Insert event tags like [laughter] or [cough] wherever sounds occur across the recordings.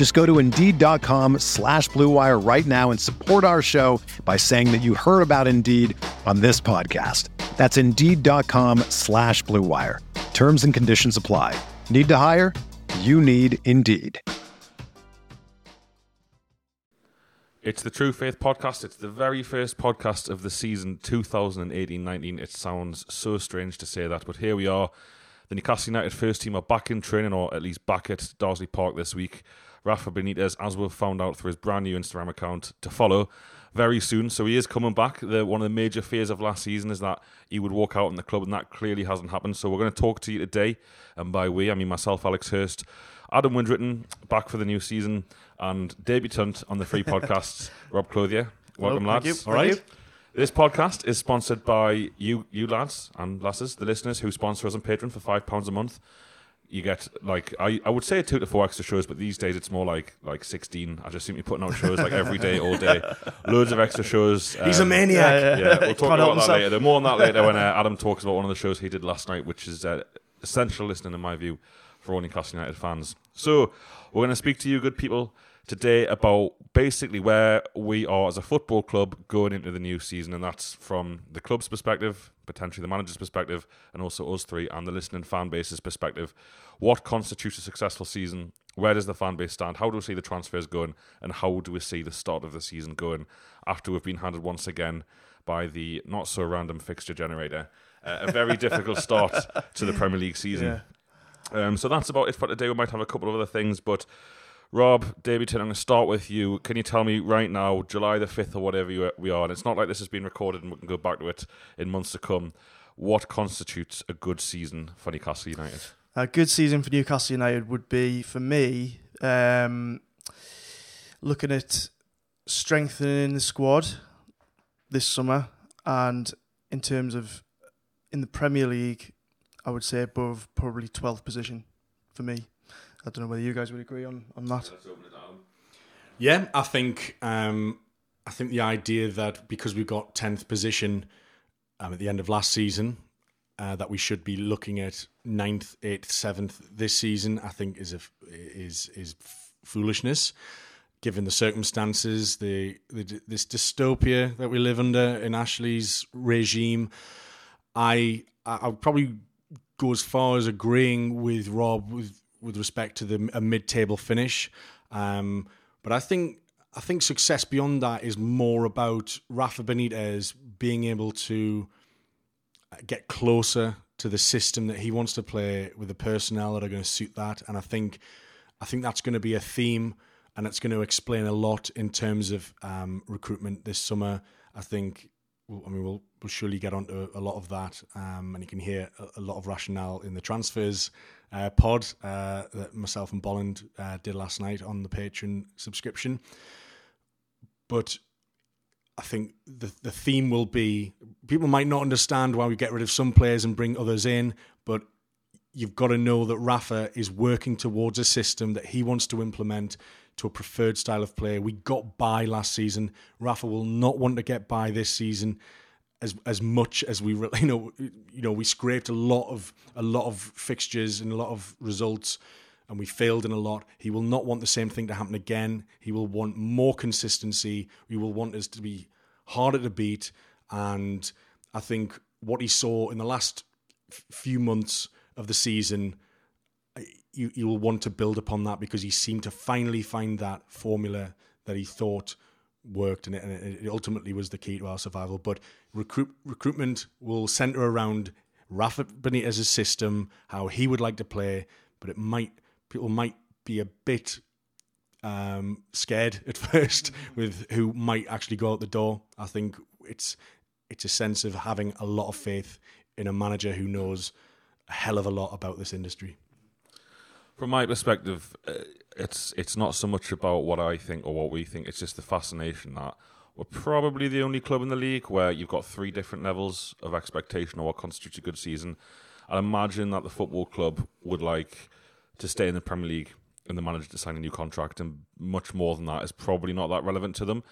Just go to Indeed.com slash BlueWire right now and support our show by saying that you heard about Indeed on this podcast. That's Indeed.com slash BlueWire. Terms and conditions apply. Need to hire? You need Indeed. It's the True Faith podcast. It's the very first podcast of the season 2018 19. It sounds so strange to say that, but here we are. The Newcastle United first team are back in training, or at least back at Darsley Park this week. Rafa Benitez, as we've found out through his brand new Instagram account, to follow very soon. So he is coming back. The, one of the major fears of last season is that he would walk out in the club, and that clearly hasn't happened. So we're going to talk to you today, and by we, I mean myself, Alex Hurst, Adam Windritton, back for the new season, and debutant on the free [laughs] podcasts, Rob Clothier. Welcome, Hello, lads. All right. This podcast is sponsored by you, you lads and lasses, the listeners who sponsor us on Patreon for five pounds a month. You get like I, I would say two to four extra shows, but these days it's more like like sixteen. I just seem to be putting out shows like every day, all day, [laughs] loads of extra shows. He's a Um, maniac. Yeah, yeah. we'll [laughs] talk about that himself. later. More on that [laughs] later when uh, Adam talks about one of the shows he did last night, which is uh, essential listening, in my view, for all Newcastle United fans. So we're going to speak to you, good people, today about basically where we are as a football club going into the new season, and that's from the club's perspective, potentially the manager's perspective, and also us three and the listening fan base's perspective. What constitutes a successful season? Where does the fan base stand? How do we see the transfers going? And how do we see the start of the season going after we've been handed once again by the not so random fixture generator? Uh, a very difficult [laughs] start to the Premier League season. Um, so that's about it for today. We might have a couple of other things, but Rob, David, I'm going to start with you. Can you tell me right now, July the 5th or whatever you, we are, and it's not like this has been recorded and we can go back to it in months to come, what constitutes a good season for Newcastle United? A good season for Newcastle United would be, for me, um, looking at strengthening the squad this summer, and in terms of in the Premier League, I would say above probably 12th position for me. I don't know whether you guys would agree on, on that. Yeah, I think um, I think the idea that because we got tenth position um, at the end of last season, uh, that we should be looking at ninth, eighth, seventh this season, I think is a is is foolishness, given the circumstances, the, the this dystopia that we live under in Ashley's regime. I I would probably go as far as agreeing with Rob with with respect to the a mid table finish. Um, but I think I think success beyond that is more about Rafa Benitez being able to get closer to the system that he wants to play with the personnel that are going to suit that. And I think I think that's going to be a theme, and it's going to explain a lot in terms of um, recruitment this summer. I think. I mean, we'll, we'll surely get onto a lot of that, um, and you can hear a, a lot of rationale in the transfers uh, pod uh, that myself and Bolland uh, did last night on the Patreon subscription. But I think the the theme will be people might not understand why we get rid of some players and bring others in, but you've got to know that Rafa is working towards a system that he wants to implement to a preferred style of play. We got by last season. Rafa will not want to get by this season as as much as we [laughs] you know you know we scraped a lot of a lot of fixtures and a lot of results and we failed in a lot. He will not want the same thing to happen again. He will want more consistency. We will want us to be harder to beat. And I think what he saw in the last f- few months of the season, you, you will want to build upon that because he seemed to finally find that formula that he thought worked, and it, and it ultimately was the key to our survival. But recruit recruitment will centre around Rafa Benitez's system, how he would like to play, but it might people might be a bit um, scared at [laughs] first with who might actually go out the door. I think it's it's a sense of having a lot of faith in a manager who knows a hell of a lot about this industry. From my perspective, uh, it's it's not so much about what I think or what we think. It's just the fascination that we're probably the only club in the league where you've got three different levels of expectation or what constitutes a good season. I imagine that the football club would like to stay in the Premier League and the manager to sign a new contract, and much more than that is probably not that relevant to them.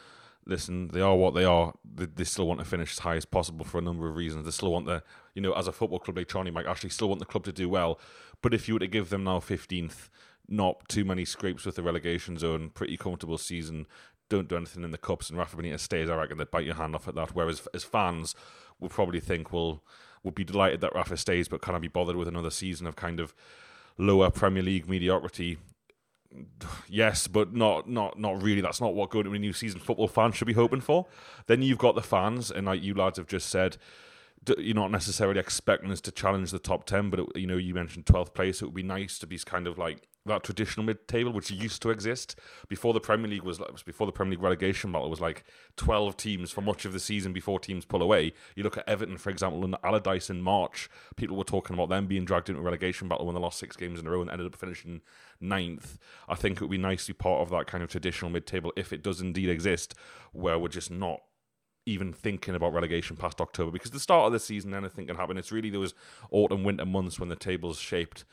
Listen, they are what they are. They, they still want to finish as high as possible for a number of reasons. They still want the, you know, as a football club like Charlie might actually still want the club to do well. But if you were to give them now 15th, not too many scrapes with the relegation zone, pretty comfortable season, don't do anything in the cups, and Rafa Benitez stays, I reckon they'd bite your hand off at that. Whereas as fans, we'll probably think, well, would be delighted that Rafa stays, but can I be bothered with another season of kind of lower Premier League mediocrity? yes, but not not not really. That's not what going to a new season football fans should be hoping for. Then you've got the fans, and like you lads have just said, you're not necessarily expecting us to challenge the top 10 but it, you know you mentioned 12th place it would be nice to be kind of like that traditional mid-table which used to exist before the Premier League was before the Premier League relegation battle. Was like 12 teams for much of the season before teams pull away. You look at Everton for example in Allardyce in March people were talking about them being dragged into a relegation battle when they lost six games in a row and ended up finishing ninth. I think it would be nice to be part of that kind of traditional mid-table if it does indeed exist where we're just not even thinking about relegation past October because the start of the season anything can happen. It's really those autumn winter months when the table's shaped.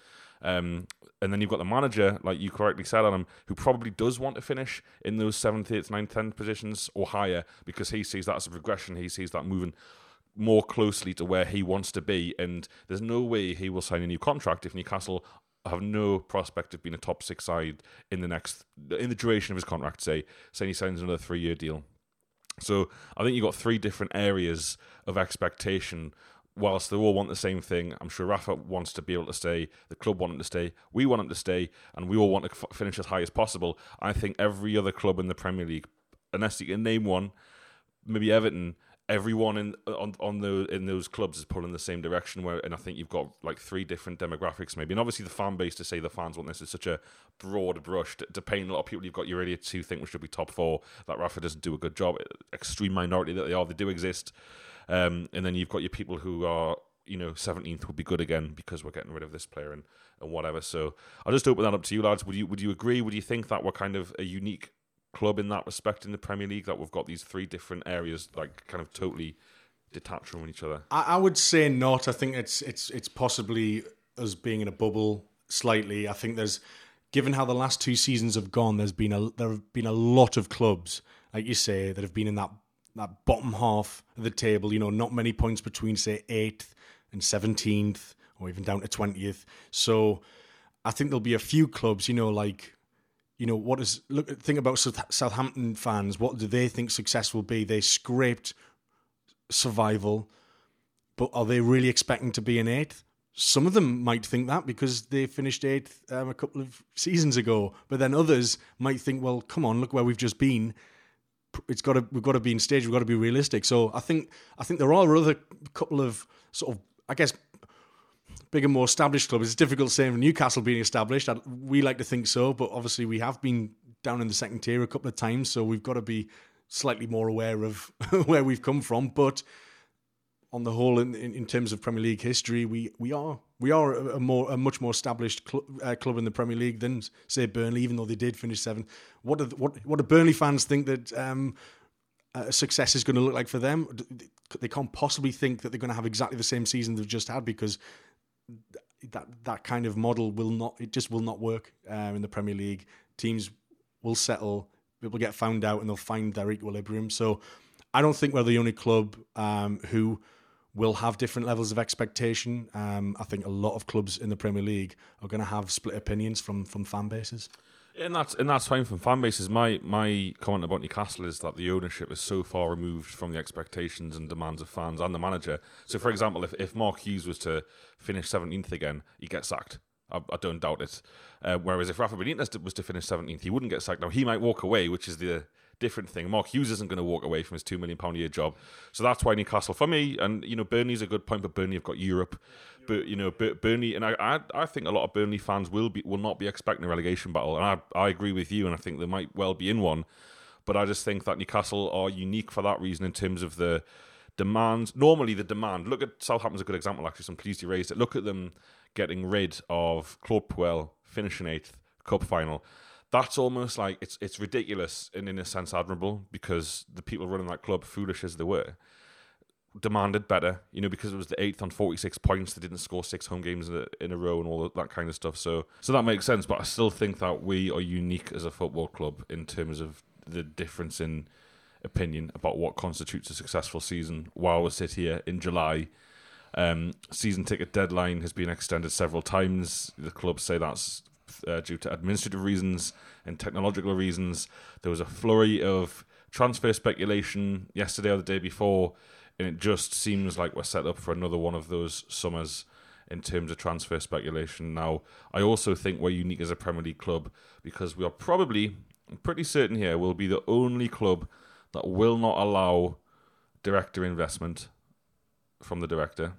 Um, and then you've got the manager, like you correctly said, Adam, who probably does want to finish in those seventh, eighth, ninth, tenth positions or higher because he sees that as a progression. He sees that moving more closely to where he wants to be. And there's no way he will sign a new contract if Newcastle have no prospect of being a top six side in the next in the duration of his contract. Say, say he signs another three year deal. So I think you've got three different areas of expectation. Whilst they all want the same thing, I'm sure Rafa wants to be able to stay. The club want him to stay. We want him to stay, and we all want to f- finish as high as possible. I think every other club in the Premier League, unless you can name one, maybe Everton, everyone in on on the in those clubs is pulling the same direction. Where and I think you've got like three different demographics maybe, and obviously the fan base to say the fans want this is such a broad brush to, to paint a lot of people. You've got your idiots who think we should be top four. That Rafa doesn't do a good job. Extreme minority that they are, they do exist. Um, and then you've got your people who are you know, 17th would be good again because we're getting rid of this player and, and whatever. So I'll just open that up to you, lads. Would you would you agree? Would you think that we're kind of a unique club in that respect in the Premier League that we've got these three different areas like kind of totally detached from each other? I, I would say not. I think it's it's it's possibly us being in a bubble slightly. I think there's given how the last two seasons have gone, there's been a there have been a lot of clubs, like you say, that have been in that that bottom half of the table. You know, not many points between say eighth and seventeenth, or even down to twentieth. So I think there'll be a few clubs, you know, like you know, what is look think about Southampton fans. What do they think success will be? They scraped survival, but are they really expecting to be in eighth? Some of them might think that because they finished eighth um, a couple of seasons ago, but then others might think, well, come on, look where we've just been. It's got to we've got to be in stage. We've got to be realistic. So I think I think there are other couple of sort of I guess bigger, more established club. It's difficult saying for Newcastle being established. We like to think so, but obviously we have been down in the second tier a couple of times, so we've got to be slightly more aware of [laughs] where we've come from. But on the whole, in, in, in, terms of Premier League history, we, we are we are a, more a much more established cl- uh, club in the Premier League than say Burnley, even though they did finish seventh. What do what what do Burnley fans think that? Um, uh, success is going to look like for them. They can't possibly think that they're going to have exactly the same season they've just had because that that kind of model will not it just will not work uh, in the Premier League. Teams will settle, people get found out, and they'll find their equilibrium. So I don't think we're the only club um, who will have different levels of expectation. Um, I think a lot of clubs in the Premier League are going to have split opinions from from fan bases. And that's and that's fine from fan bases. My my comment about Newcastle is that the ownership is so far removed from the expectations and demands of fans and the manager. So, for example, if, if Mark Hughes was to finish seventeenth again, he gets sacked. I, I don't doubt it. Uh, whereas if Rafa Benitez was to finish seventeenth, he wouldn't get sacked. Now he might walk away, which is the different thing. Mark Hughes isn't going to walk away from his two million pound a year job, so that's why Newcastle for me. And you know, Burnley's a good point, but Burnley have got Europe. But you know, Burnley, and I, I, I think a lot of Burnley fans will be will not be expecting a relegation battle, and I, I agree with you, and I think they might well be in one. But I just think that Newcastle are unique for that reason in terms of the demand. Normally, the demand. Look at Southampton's a good example. Actually, so I'm pleased you raised it. Look at them getting rid of Claude Puel, finishing eighth, cup final that's almost like it's it's ridiculous and in a sense admirable because the people running that club, foolish as they were, demanded better. You know, because it was the eighth on forty six points, they didn't score six home games in a row and all that kind of stuff. So so that makes sense. But I still think that we are unique as a football club in terms of the difference in opinion about what constitutes a successful season. While we sit here in July. Um, season ticket deadline has been extended several times. The clubs say that's uh, due to administrative reasons and technological reasons. There was a flurry of transfer speculation yesterday or the day before, and it just seems like we're set up for another one of those summers in terms of transfer speculation. Now, I also think we're unique as a Premier League club because we are probably, I'm pretty certain here, will be the only club that will not allow director investment from the director,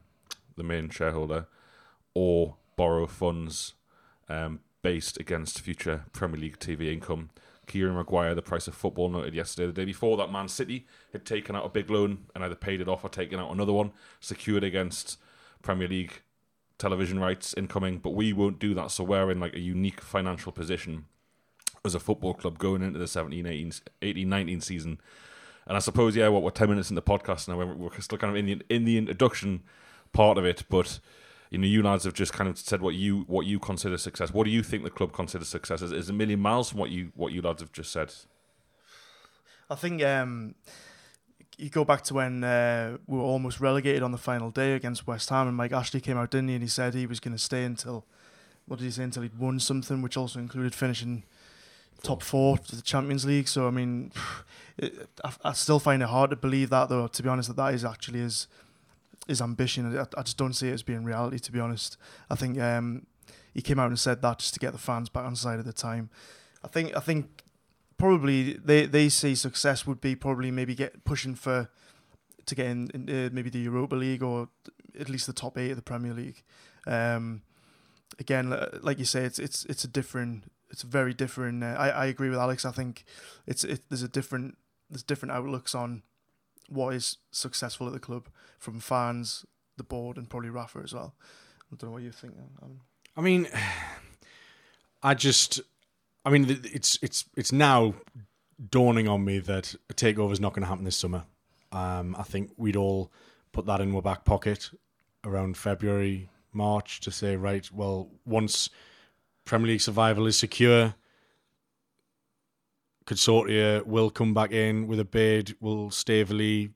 the main shareholder, or borrow funds um, based against future Premier League TV income. Kieran Maguire, the price of football, noted yesterday, the day before, that Man City had taken out a big loan and either paid it off or taken out another one, secured against Premier League television rights incoming. But we won't do that, so we're in like a unique financial position as a football club going into the 17, 18, 18 19 season. And I suppose, yeah, what we're 10 minutes in the podcast now, we're still kind of in the, in the introduction part of it, but you know, you lads have just kind of said what you what you consider success. What do you think the club considers success? Is, is a million miles from what you what you lads have just said? I think um, you go back to when uh, we were almost relegated on the final day against West Ham, and Mike Ashley came out, didn't he? And he said he was going to stay until what did he say? Until he'd won something, which also included finishing top four to the Champions League. So I mean, [sighs] it, I, I, still find it hard to believe that, though. To be honest, that that is actually his his ambition. I, I, just don't see it as being reality, to be honest. I think um, he came out and said that just to get the fans back on side at the time. I think I think probably they, they see success would be probably maybe get pushing for to get in, in uh, maybe the Europa League or at least the top eight of the Premier League. Um, again, like you say, it's it's it's a different, it's a very different. Uh, I I agree with Alex. I think it's it, there's a different there's different outlooks on what is successful at the club from fans, the board, and probably Rafa as well. I don't know what you think. I mean, [sighs] I just, I mean, it's it's it's now dawning on me that a takeover is not going to happen this summer. Um, I think we'd all put that in our back pocket around February, March to say, right, well, once Premier League survival is secure, Consortia will come back in with a bid, will Staveley,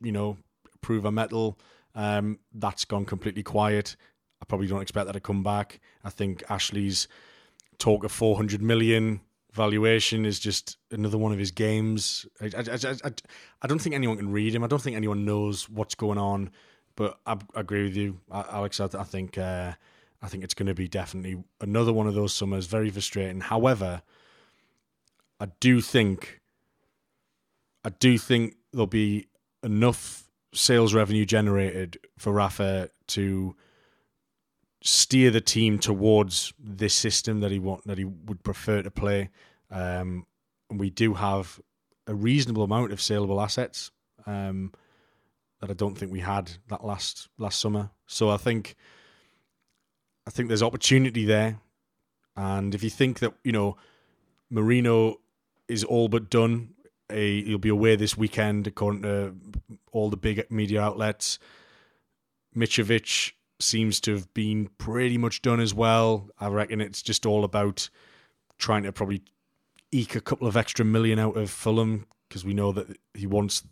you know, prove a metal. Um, that's gone completely quiet. I probably don't expect that to come back. I think Ashley's talk of 400 million valuation is just another one of his games. I, I, I, I, don't think anyone can read him. I don't think anyone knows what's going on. But I, agree with you, Alex. I, think uh, I think it's going to be definitely another one of those summers. Very frustrating. However, I do think I do think there'll be enough sales revenue generated for Rafa to steer the team towards this system that he want that he would prefer to play. Um, and we do have a reasonable amount of saleable assets um, that I don't think we had that last last summer. So I think I think there's opportunity there. And if you think that you know Merino is all but done. He'll be away this weekend, according to all the big media outlets. Mitrovic seems to have been pretty much done as well. I reckon it's just all about trying to probably eke a couple of extra million out of Fulham because we know that he wants.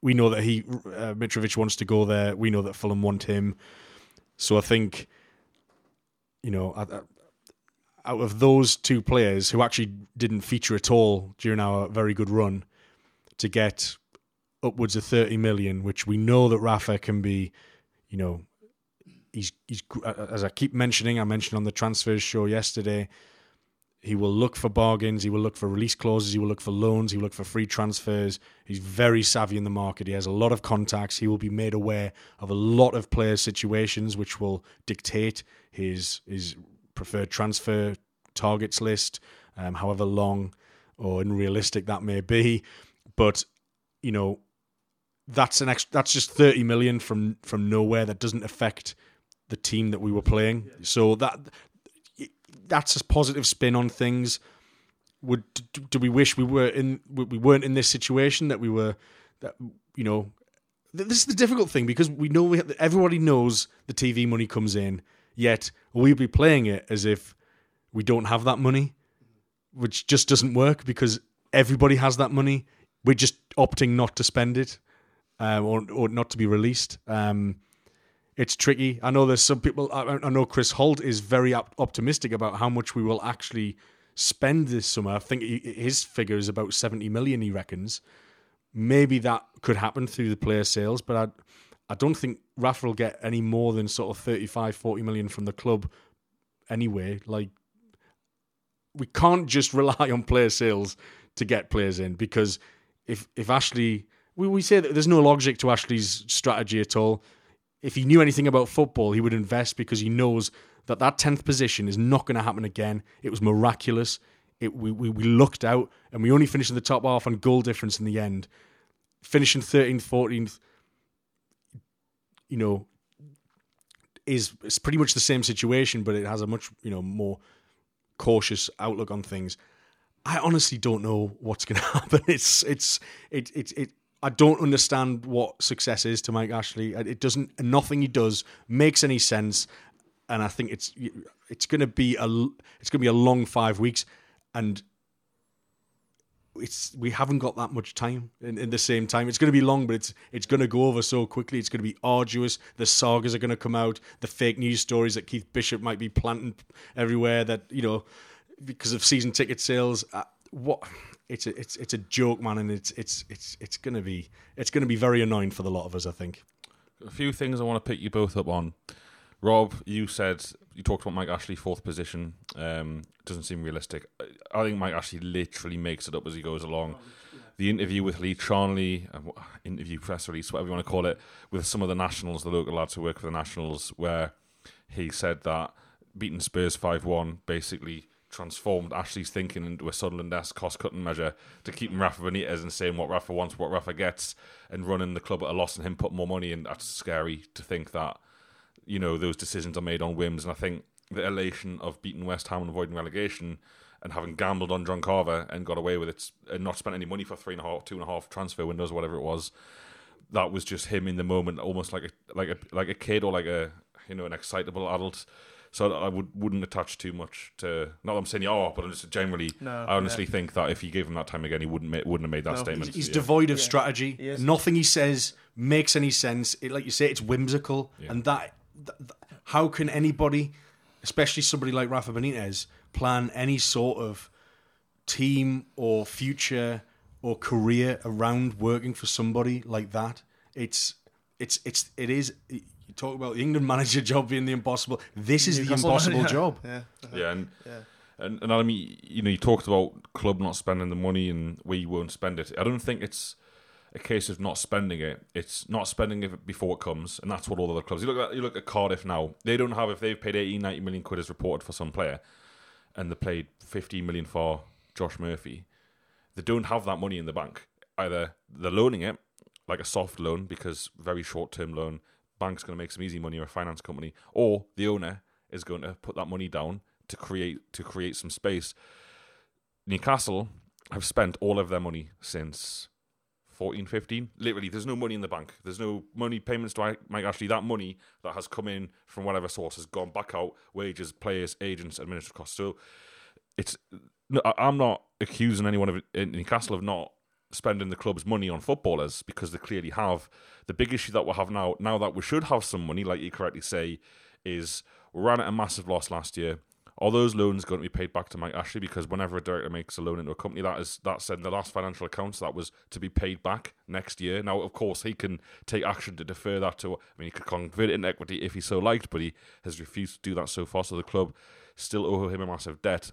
We know that he uh, Mitrovic wants to go there. We know that Fulham want him. So I think, you know, out of those two players who actually didn't feature at all during our very good run to get upwards of 30 million, which we know that Rafa can be, you know, he's, he's as I keep mentioning, I mentioned on the transfers show yesterday, He will look for bargains. He will look for release clauses. He will look for loans. He will look for free transfers. He's very savvy in the market. He has a lot of contacts. He will be made aware of a lot of players' situations, which will dictate his his preferred transfer targets list, um, however long or unrealistic that may be. But you know, that's an extra, that's just thirty million from from nowhere. That doesn't affect the team that we were playing. So that that's a positive spin on things. Would do we wish we were in we weren't in this situation that we were that you know this is the difficult thing because we know we have, everybody knows the TV money comes in yet we'll be playing it as if we don't have that money which just doesn't work because everybody has that money we're just opting not to spend it uh, or or not to be released um, it's tricky. I know there's some people. I, I know Chris Holt is very op- optimistic about how much we will actually spend this summer. I think he, his figure is about 70 million. He reckons maybe that could happen through the player sales, but I, don't think Rafa will get any more than sort of 35, 40 million from the club anyway. Like we can't just [laughs] rely on player sales to get players in because if if Ashley, we, we say that there's no logic to Ashley's strategy at all if he knew anything about football, he would invest because he knows that that 10th position is not going to happen again. It was miraculous. It, we, we, we looked out and we only finished in the top half on goal difference in the end. Finishing 13th, 14th, you know, is it's pretty much the same situation, but it has a much, you know, more cautious outlook on things. I honestly don't know what's going [laughs] to happen. It's it's it it it I don't understand what success is to Mike Ashley. It doesn't. Nothing he does makes any sense, and I think it's it's going to be a it's going to be a long five weeks, and it's we haven't got that much time in, in the same time. It's going to be long, but it's it's going to go over so quickly. It's going to be arduous. The sagas are going to come out. The fake news stories that Keith Bishop might be planting everywhere. That you know because of season ticket sales. Uh, what it's a it's it's a joke, man, and it's it's it's it's gonna be it's gonna be very annoying for the lot of us. I think. A few things I want to pick you both up on. Rob, you said you talked about Mike Ashley fourth position. Um, doesn't seem realistic. I think Mike Ashley literally makes it up as he goes along. The interview with Lee Charnley, uh, interview press release, whatever you want to call it, with some of the Nationals, the local lads who work for the Nationals, where he said that beating Spurs five one basically transformed Ashley's thinking into a Sunderland-esque cost-cutting measure to keep Rafa Benitez and saying what Rafa wants, what Rafa gets, and running the club at a loss and him put more money in. That's scary to think that, you know, those decisions are made on whims. And I think the elation of beating West Ham and avoiding relegation and having gambled on John Carver and got away with it and not spent any money for three and a half, two and a half transfer windows, whatever it was, that was just him in the moment, almost like a like a like a kid or like a you know an excitable adult so I would wouldn't attach too much to. Not that I'm saying oh, but I'm just generally. No, I honestly yeah. think that if you gave him that time again, he wouldn't ma- wouldn't have made that No, statement. He's, he's Yeah. devoid of Yeah. strategy. He. Nothing he says makes any sense. It, like you say, it's whimsical, and that, th- th- how can anybody, especially somebody like Rafa Benitez, plan any sort of team or future or career around working for somebody like that? It's it's it's it is. You talk about the England [laughs] manager job being the impossible. This is the impossible [laughs] yeah. job. Yeah. Yeah, and, Yeah. and and I mean, you know, you talked about club not spending the money and we won't spend it. I don't think it's a case of not spending it. It's not spending it before it comes, and that's what all other clubs. You look at you look at Cardiff now. They don't have if they've paid 80, 90 million quid as reported for some player, and they played 15 million for Josh Murphy. They don't have that money in the bank. Either they're loaning it like a soft loan because very short term loan. Bank's going to make some easy money or a finance company, or the owner is going to put that money down to create to create some space. Newcastle have spent all of their money since 14, 15. Literally, there's no money in the bank. There's no money payments to Mike Ashley. That money that has come in from whatever source has gone back out, wages, players, agents, administrative costs. So it's no, I'm not accusing anyone of in Newcastle of not spending the club's money on footballers because they clearly have. The big issue that we have now, now that we should have some money, like you correctly say, is we ran at a massive loss last year. All those loans going to be paid back to Mike Ashley because whenever a director makes a loan into a company, that is that said in the last financial accounts that was to be paid back next year. Now, of course, he can take action to defer that to. I mean, he could convert it into equity if he so liked, but he has refused to do that so far. So the club still owe him a massive debt.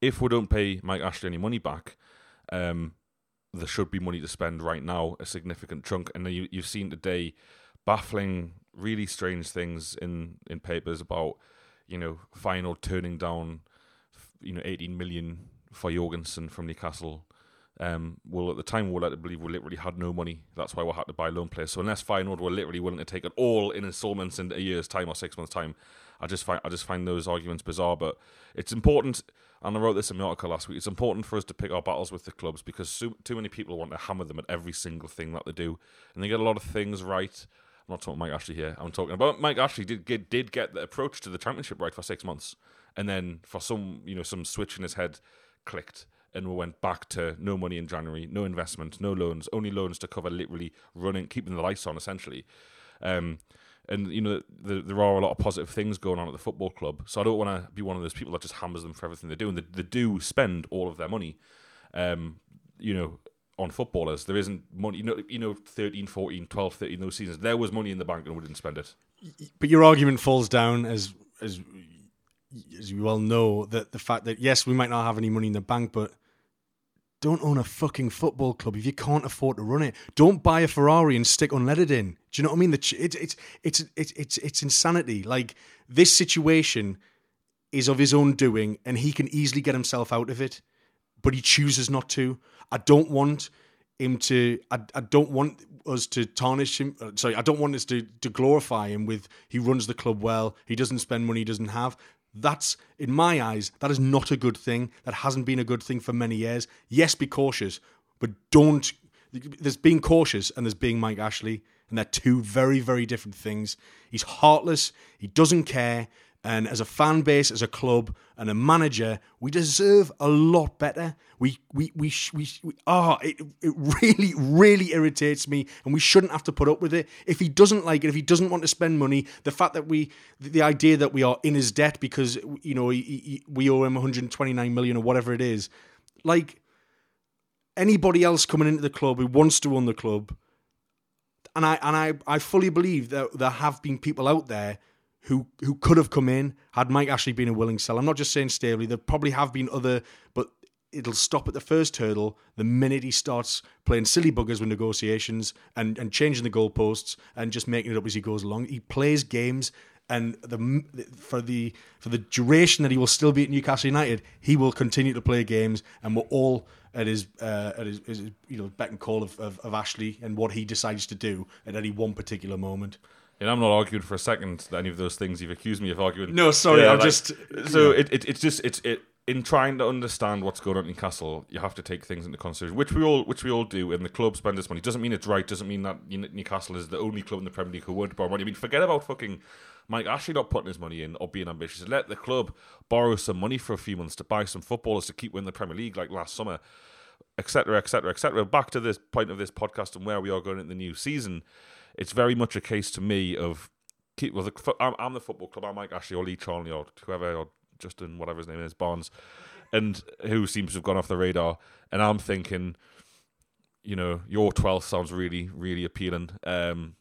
if we don't pay Mike Ashley any money back, um, there should be money to spend right now, a significant chunk. And you, you've seen today baffling, really strange things in, in papers about, you know, Feyenoord turning down, you know, 18 million for Jorgensen from Newcastle. Um, well, at the time, we are led to believe we literally had no money. That's why we had to buy loan players. So unless Feyenoord were literally willing to take it all in installments in a year's time or six months' time, I just find I just find those arguments bizarre. But it's important, and I wrote this in my article last week. It's important for us to pick our battles with the clubs because so, too many people want to hammer them at every single thing that they do, and they get a lot of things right. I'm not talking Mike Ashley here. I'm talking about Mike Ashley did get, did get the approach to the championship right for six months, and then for some you know some switch in his head clicked and we went back to no money in January, no investment, no loans, only loans to cover literally running, keeping the lights on essentially. Um, and you know the, there are a lot of positive things going on at the football club. So I don't want to be one of those people that just hammers them for everything they do. And they, they do spend all of their money, um, you know, on footballers. There isn't money, you know, you know, 13, 14, 12, 13, those seasons. There was money in the bank and we didn't spend it. But your argument falls down as as as you well know that the fact that yes, we might not have any money in the bank, but don't own a fucking football club if you can't afford to run it. Don't buy a Ferrari and stick unleaded in. Do you know what I mean? It's it's it's it's it's it's, it's insanity. Like this situation is of his own doing, and he can easily get himself out of it, but he chooses not to. I don't want him to. I, I don't want us to tarnish him. Uh, sorry, I don't want us to to glorify him with he runs the club well. He doesn't spend money he doesn't have. That's, in my eyes, that is not a good thing. That hasn't been a good thing for many years. Yes, be cautious, but don't. There's being cautious and there's being Mike Ashley, and they're two very, very different things. He's heartless, he doesn't care, and as a fan base, as a club, and a manager, we deserve a lot better. We we we we, we oh, it, it really really irritates me, and we shouldn't have to put up with it. If he doesn't like it, if he doesn't want to spend money, the fact that we, the idea that we are in his debt because you know he, he, we owe him 129 million or whatever it is, like anybody else coming into the club who wants to own the club. And I and I, I fully believe that there have been people out there who who could have come in had Mike Ashley been a willing seller. I'm not just saying Staveley. There probably have been other, but it'll stop at the first hurdle the minute he starts playing silly buggers with negotiations and, and changing the goalposts and just making it up as he goes along. He plays games and the for the for the duration that he will still be at Newcastle United, he will continue to play games, and we're all at his uh, at his, his, you know beck and call of, of, of Ashley and what he decides to do at any one particular moment. And I'm not arguing for a second that any of those things you've accused me of arguing. No, sorry, yeah, I'm like, just. So yeah. it, it, it's just it's it in trying to understand what's going on in Newcastle, you have to take things into consideration, which we all which we all do. And the club spend this money doesn't mean it's right. Doesn't mean that Newcastle is the only club in the Premier League who would borrow money. I mean, forget about fucking Mike Ashley not putting his money in or being ambitious. Let the club borrow some money for a few months to buy some footballers to keep winning the Premier League like last summer, etc., etc., etc. Back to this point of this podcast and where we are going in the new season. It's very much a case to me of keep. Well, the, I'm, I'm, the football club. I'm Mike Ashley or Lee Charnley or whoever or Justin, whatever his name is, Barnes, and who seems to have gone off the radar. And I'm thinking, you know, your 12th sounds really, really appealing. Um,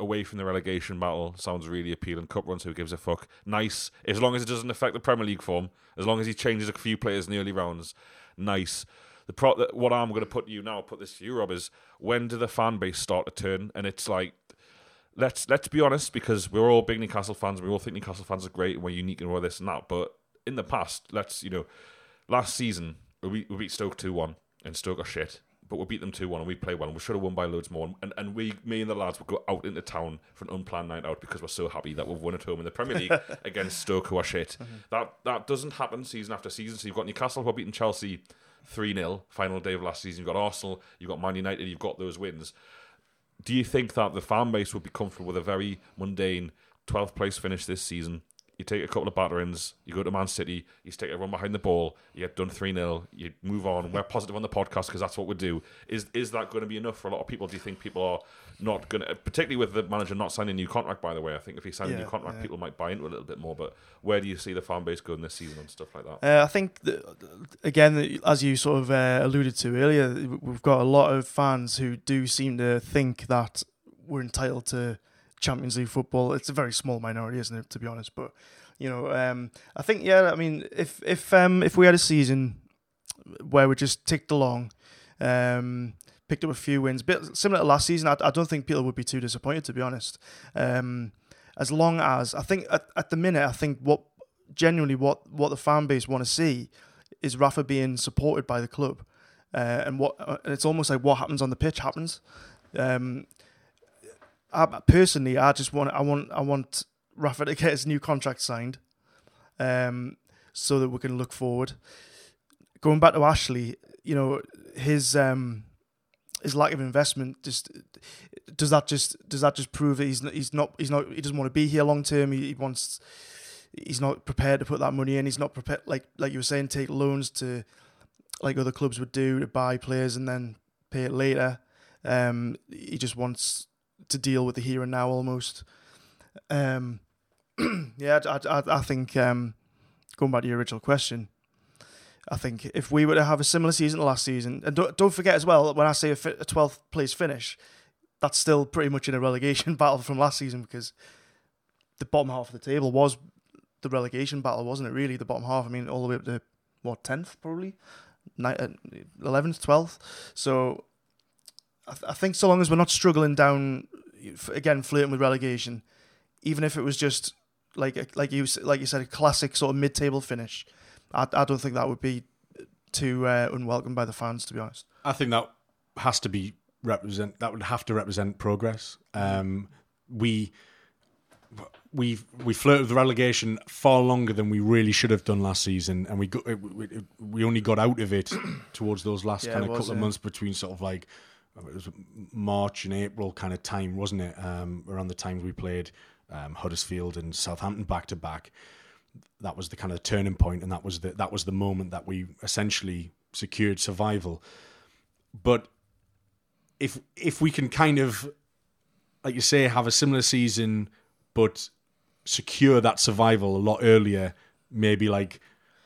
away from the relegation battle sounds really appealing. Cup runs, who gives a fuck? Nice, as long as it doesn't affect the Premier League form. As long as he changes a few players in the early rounds, nice. The pro- what I'm going to put you now, put this to you, Rob, is when do the fan base start to turn? And it's like let's let's be honest, because we're all big Newcastle fans. We all think Newcastle fans are great and we're unique and all this and that. But in the past, let's you know, last season we, we beat Stoke two one and Stoke are shit. But we beat them two one and we play well and we should have won by loads more. And and we me and the lads would go out into town for an unplanned night out because we're so happy that we've won at home in the Premier League [laughs] against Stoke who are shit. Mm-hmm. That that doesn't happen season after season. So you've got Newcastle who are beating Chelsea 3 0, final day of last season. You've got Arsenal, you've got Man United, you've got those wins do you think that the fan base would be comfortable with a very mundane 12th place finish this season? You take a couple of batterings, you go to Man City, you take everyone behind the ball, you get done 3 0, you move on. We're positive on the podcast because that's what we do. Is is that going to be enough for a lot of people? Do you think people are not going to, particularly with the manager not signing a new contract, by the way? I think if he signs yeah, a new contract, yeah. people might buy into it a little bit more. But where do you see the fan base going this season and stuff like that? Uh, I think, that, again, as you sort of uh, alluded to earlier, we've got a lot of fans who do seem to think that we're entitled to Champions League football. It's a very small minority, isn't it? To be honest, but you know, um, I think yeah. I mean, if if um, if we had a season where we just ticked along, um, picked up a few wins, bit similar to last season, I, I don't think people would be too disappointed. To be honest, um, as long as I think at, at the minute, I think what genuinely what what the fan base want to see is Rafa being supported by the club, uh, and what uh, it's almost like what happens on the pitch happens. Um, I, personally, I just want I want I want Rafa to get his new contract signed, um, so that we can look forward. Going back to Ashley, you know his um, his lack of investment just does that just does that just prove that he's he's not he's not he doesn't want to be here long term. He, he wants he's not prepared to put that money in. He's not prepared like like you were saying take loans to like other clubs would do to buy players and then pay it later. Um, he just wants to deal with the here and now almost. Um, [clears throat] yeah, I, I, I think um, going back to your original question, I think if we were to have a similar season to last season, and don't, don't forget as well, when I say a, fi- a 12th place finish, that's still pretty much in a relegation [laughs] battle from last season because the bottom half of the table was the relegation battle, wasn't it? Really, the bottom half. I mean, all the way up to what 10th probably, 11th, 12th. So I, th- I think so long as we're not struggling down again, flirting with relegation, even if it was just like like you like you said, a classic sort of mid-table finish, I, I don't think that would be too uh, unwelcome by the fans. To be honest, I think that has to be represent. That would have to represent progress. Um, we we we flirted with relegation far longer than we really should have done last season, and we got, we, we only got out of it towards those last Yeah, kind of was, couple of months between sort of like it was March and April kind of time, wasn't it? Um, around the times we played um, Huddersfield and Southampton back to back. That was the kind of turning point, and that was the that was the moment that we essentially secured survival. But if if we can kind of, like you say, have a similar season, but secure that survival a lot earlier, maybe like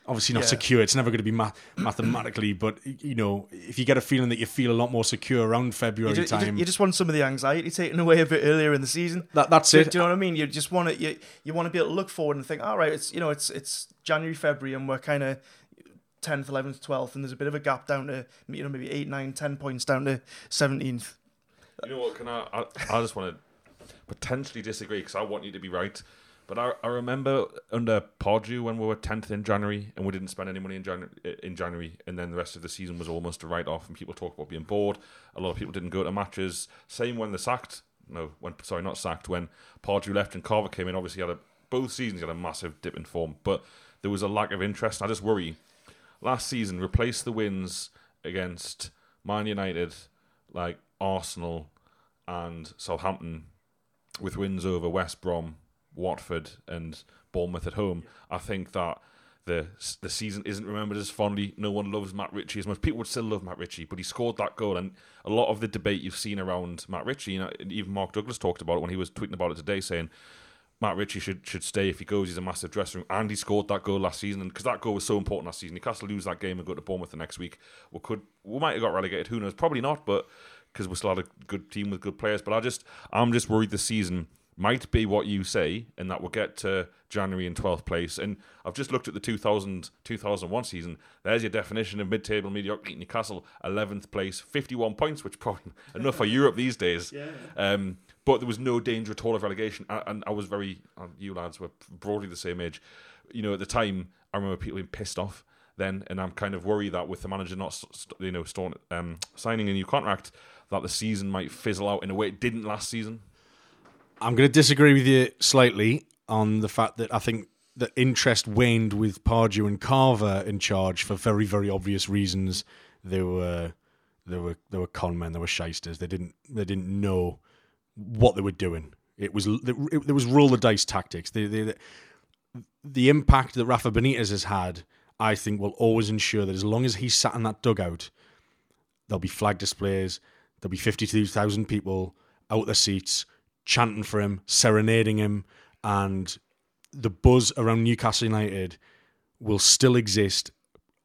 obviously not Yeah. secure. It's never going to be math- mathematically, [clears throat] but you know, if you get a feeling that you feel a lot more secure around you February just, you, time, just, you just want some of the anxiety taken away a bit earlier in the season. that, that's Do, it. do you know what I mean? You just want to you, you want to be able to look forward and think, all right, it's you know it's it's January, February, and we're kind of tenth, eleventh, twelfth, and there's a bit of a gap down to you know maybe eight, nine, ten points down to seventeenth. You know what? Can I? I, I just want to potentially disagree because I want you to be right. But I, I remember under Pardew when we were tenth in January and we didn't spend any money in January, in January, and then the rest of the season was almost a write off, and people talk about being bored. A lot of people didn't go to matches. Same when the sacked. No, when sorry, not sacked. When Pardew left and Carver came in, obviously had a both seasons had a massive dip in form, but there was a lack of interest. I just worry. Last season, replace the wins against Man United, like Arsenal and Southampton, with wins over West Brom, Watford, and Bournemouth at home. I think that the the season isn't remembered as fondly. No one loves Matt Ritchie as much. People would still love Matt Ritchie, but he scored that goal, and a lot of the debate you've seen around Matt Ritchie, you know, even Mark Douglas talked about it when he was tweeting about it today, saying. Matt Ritchie should should stay if he goes. He's a massive dressing room, and he scored that goal last season. Because that goal was so important last season, Newcastle lose that game and go to Bournemouth the next week. We could, we might have got relegated. Who knows? Probably not, but because we still had a good team with good players. But I just, I'm just worried the season might be what you say, and that we'll get to January in 12th place. And I've just looked at the 2000 2001 season. There's your definition of mid-table mediocrity. Newcastle 11th place, 51 points, which probably [laughs] enough for Europe these days. Um, but there was no danger at all of relegation, and, and I was very, you lads were broadly the same age. You know, at the time, I remember people being pissed off then, and I'm kind of worried that with the manager not, you know, um, signing a new contract, that the season might fizzle out in a way it didn't last season. I'm going to disagree with you slightly on the fact that I think that interest waned with Pardew and Carver in charge for very, very obvious reasons. They were, they were, they were con men. They were shysters. They didn't, they didn't know what they were doing. It was, it, it was roll the dice tactics. They, they, the impact that Rafa Benitez has had, I think, will always ensure that as long as he's sat in that dugout, there'll be flag displays. There'll be fifty-two thousand people out their seats chanting for him, serenading him, and the buzz around Newcastle United will still exist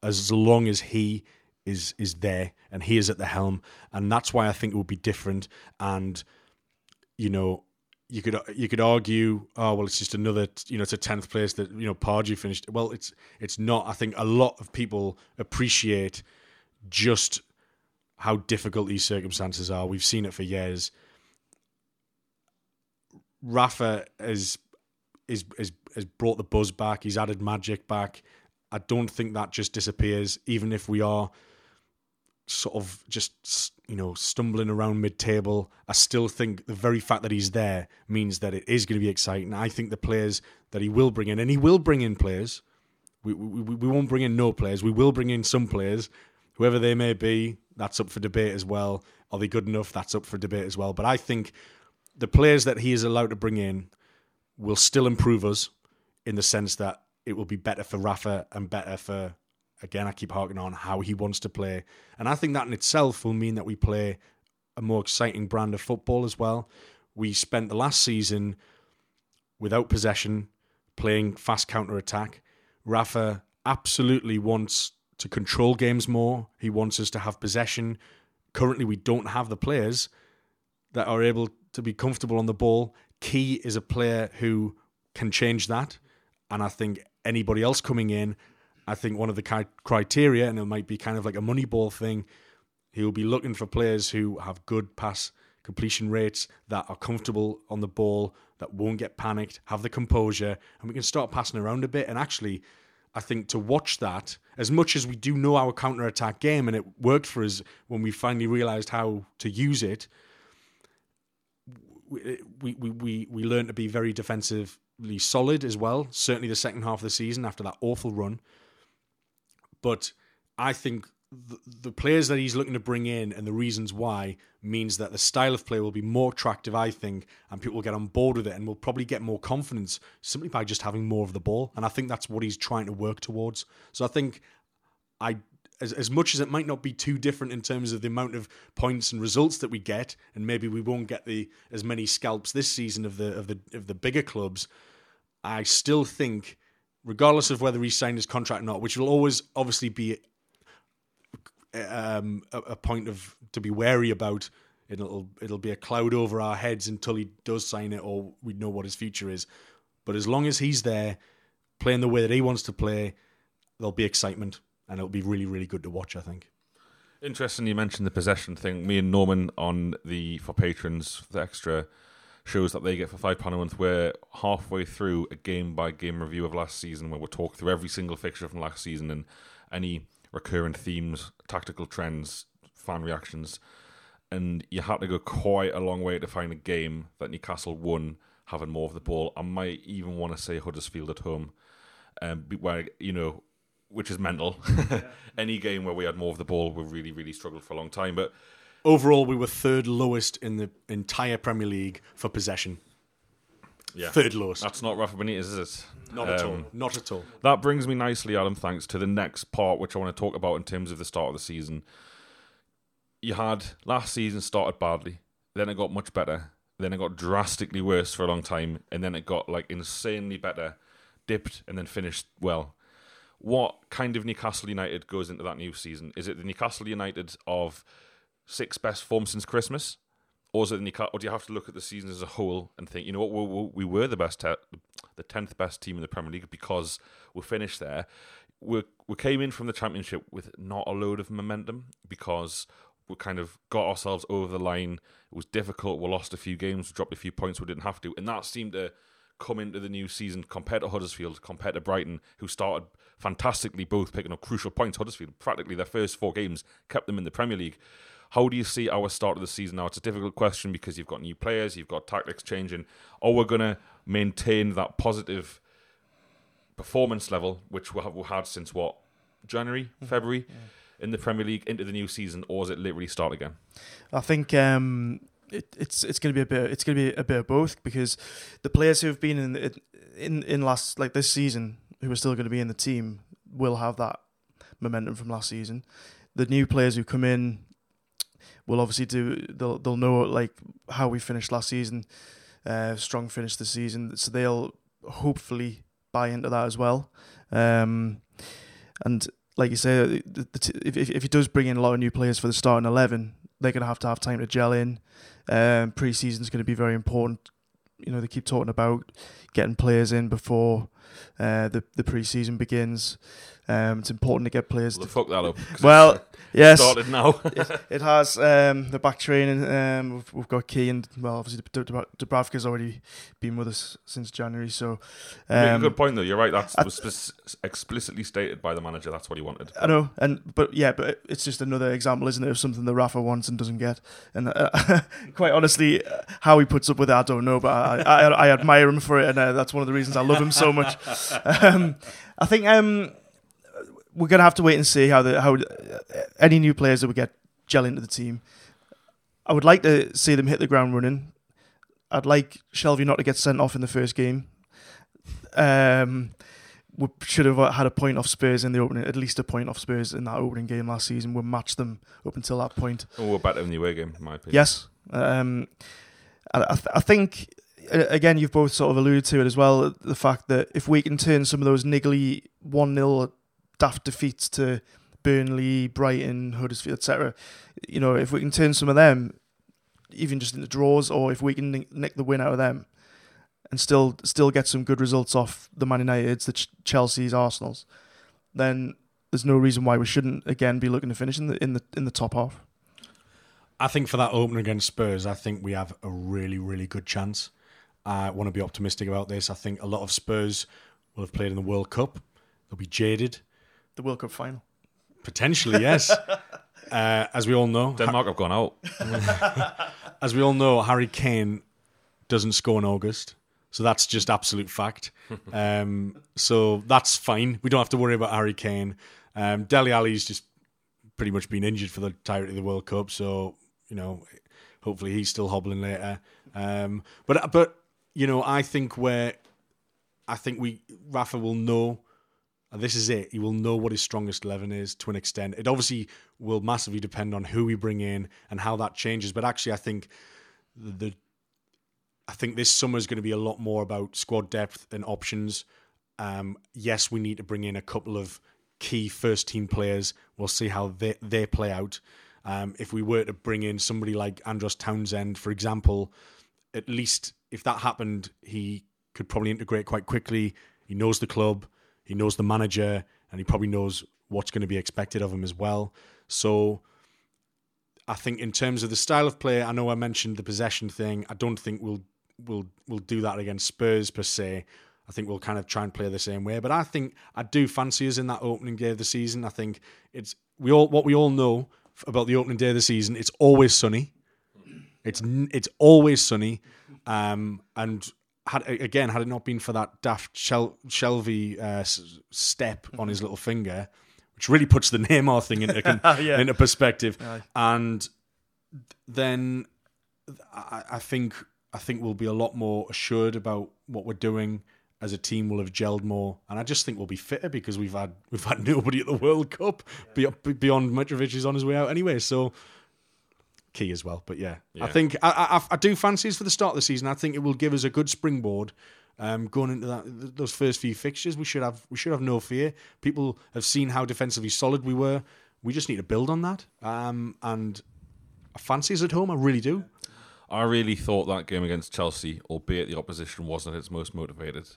as long as he is is there and he is at the helm, and that's why I think it will be different. And you know, you could you could argue, oh well, it's just another, you know, it's a tenth place that you know Pardew finished. Well, it's it's not. I think a lot of people appreciate just how difficult these circumstances are. We've seen it for years. Rafa has is is has brought the buzz back. He's added magic back. I don't think that just disappears, even if we are sort of just you know stumbling around mid-table. I still think the very fact that he's there means that it is going to be exciting. I think the players that he will bring in, and he will bring in players. We, we, we won't bring in no players. We will bring in some players, whoever they may be. That's up for debate as well. Are they good enough? That's up for debate as well. But I think the players that he is allowed to bring in will still improve us in the sense that it will be better for Rafa and better for again I keep harking on how he wants to play. And I think that in itself will mean that we play a more exciting brand of football as well. We spent the last season without possession, playing fast counter attack. Rafa absolutely wants to control games more. He wants us to have possession. Currently, we don't have the players that are able to be comfortable on the ball. Ki is a player who can change that. And I think anybody else coming in, I think one of the criteria, and it might be kind of like a money ball thing, he'll be looking for players who have good pass completion rates, that are comfortable on the ball, that won't get panicked, have the composure, and we can start passing around a bit. And actually, I think to watch that, as much as we do know our counter attack game, and it worked for us when we finally realised how to use it, we, we, we, we learned to be very defensively solid as well. Certainly the second half of the season after that awful run. But I think the, the players that he's looking to bring in and the reasons why means that the style of play will be more attractive, I think, and people will get on board with it and will probably get more confidence simply by just having more of the ball. And I think that's what he's trying to work towards. So I think I as, as much as it might not be too different in terms of the amount of points and results that we get, and maybe we won't get the as many scalps this season of the of the of the bigger clubs, I still think, regardless of whether he signed his contract or not, which will always obviously be um, a, a point of to be wary about. It'll it'll be a cloud over our heads until he does sign it, or we know what his future is. But as long as he's there, playing the way that he wants to play, there'll be excitement and it'll be really, really good to watch. I think. Interesting, you mentioned the possession thing. Me and Norman on the for patrons the extra shows that they get for five pound a month. We're halfway through a game by game review of last season, where we'll talk through every single fixture from last season and any recurrent themes, tactical trends, fan reactions. And you had to go quite a long way to find a game that Newcastle won having more of the ball. I might even want to say Huddersfield at home, um, where you know which is mental. [laughs] Any game where we had more of the ball, we really, really struggled for a long time. But overall, we were third lowest in the entire Premier League for possession. Yeah, third lowest. That's not Rafa Benitez, is it? Not um, at all. Not at all. That brings me nicely, Adam. Thanks to the next part, which I want to talk about in terms of the start of the season. You had last season started badly, then it got much better, then it got drastically worse for a long time, and then it got like insanely better, dipped, and then finished well what kind of Newcastle United goes into that new season? Is it the Newcastle United of six best form since Christmas? Or, is it the Newcastle, or do you have to look at the season as a whole and think, you know what, we, we were the best, te- the tenth best team in the Premier League because we finished there. We we came in from the Championship with not a load of momentum because we kind of got ourselves over the line. It was difficult. We lost a few games, we dropped a few points we didn't have to, and that seemed to come into the new season compared to Huddersfield, compared to Brighton, who started fantastically, both picking up crucial points. Huddersfield, practically their first four games, kept them in the Premier League. How do you see our start of the season now? It's a difficult question because you've got new players, you've got tactics changing. Are we going to maintain that positive performance level, which we have we had since what January, mm-hmm. February, yeah. in the Premier League into the new season, or is it literally start again? I think um, it, it's it's going to be a bit it's to be a bit of both because the players who have been in in in last like this season who are still going to be in the team will have that momentum from last season. The new players who come in will obviously do. They'll they'll know like how we finished last season, uh, strong finish this season. So they'll hopefully buy into that as well. Um, and like you say, the, the t- if if he does bring in a lot of new players for the starting eleven, they're going to have to have time to gel in. Um, pre-season is going to be very important you know they keep talking about getting players in before uh, the the preseason begins. Um, it's important to get players. Well, to, fuck that up. well, yes, started now. [laughs] it, it has um, the back training. Um, we've, we've got Ki and well, obviously Dub- Dubravka's already been with us since January. So You make a um, good point though. You're right. That's was explicitly stated by the manager. That's what he wanted. I know, and but yeah, but it's just another example, isn't it, of something that Rafa wants and doesn't get. And uh, [laughs] quite honestly, uh, how he puts up with it, I don't know, but I, I, I admire him for it, and uh, that's one of the reasons I love him so much. [laughs] Um, I think um, we're gonna have to wait and see how the how uh, any new players that we get gel into the team. I would like to see them hit the ground running. I'd like Shelvey not to get sent off in the first game. Um, we should have had a point off Spurs in the opening, at least a point off Spurs in that opening game last season. We matched them up until that point. Oh, we're better in the away game, in my opinion. Yes, um, I, th- I think uh, again you've both sort of alluded to it as well. The fact that if we can turn some of those niggly one 0 daft defeats to Burnley, Brighton, Huddersfield, etc. You know, if we can turn some of them even just into draws, or if we can nick, the win out of them, and still still get some good results off the Man Uniteds, the Ch- Chelsea's, Arsenal's, then there's no reason why we shouldn't again be looking to finish in the in the in the top half. I think for that opener against Spurs, I think we have a really, really good chance. I want to be optimistic about this. I think a lot of Spurs will have played in the World Cup. They'll be jaded. The World Cup final. Potentially, yes. [laughs] uh, as we all know, Denmark have gone out. [laughs] as we all know, Harry Kane doesn't score in August. So that's just absolute fact. [laughs] Um, so that's fine. We don't have to worry about Harry Kane. Um, Dele Alli's just pretty much been injured for the entirety of the World Cup. So, you know, hopefully he's still hobbling later. Um, but, but, you know, I think where I think we, Rafa will know and this is it. He will know what his strongest 11 is to an extent. It obviously will massively depend on who we bring in and how that changes. But actually, I think the I think this summer is going to be a lot more about squad depth and options. Um, yes, we need to bring in a couple of key first team players. We'll see how they, they play out. Um, if we were to bring in somebody like Andros Townsend, for example, at least if that happened, he could probably integrate quite quickly. He knows the club, he knows the manager, and he probably knows what's going to be expected of him as well. So I think in terms of the style of play, I know I mentioned the possession thing. I don't think we'll we'll we'll do that against Spurs per se. I think we'll kind of try and play the same way. But I think I do fancy us in that opening day of the season. I think it's we all what we all know about the opening day of the season. It's always sunny. It's it's always sunny, um, and had again had it not been for that daft Shel- Shelvey uh, step on his little finger, which really puts the [laughs] Neymar thing into [laughs] Yeah. into perspective, Aye. and then I, I think I think we'll be a lot more assured about what we're doing as a team. We'll have gelled more, and I just think we'll be fitter because we've had we've had [laughs] nobody at the World Cup beyond, beyond Mitrovic is on his way out anyway. So Ki as well, but yeah, I think I, I I do fancy us for the start of the season. I think it will give us a good springboard. Um, going into that those first few fixtures, we should have we should have no fear. People have seen how defensively solid we were. We just need to build on that. Um, and I fancy us at home. I really do. I really thought that game against Chelsea, albeit the opposition wasn't its most motivated,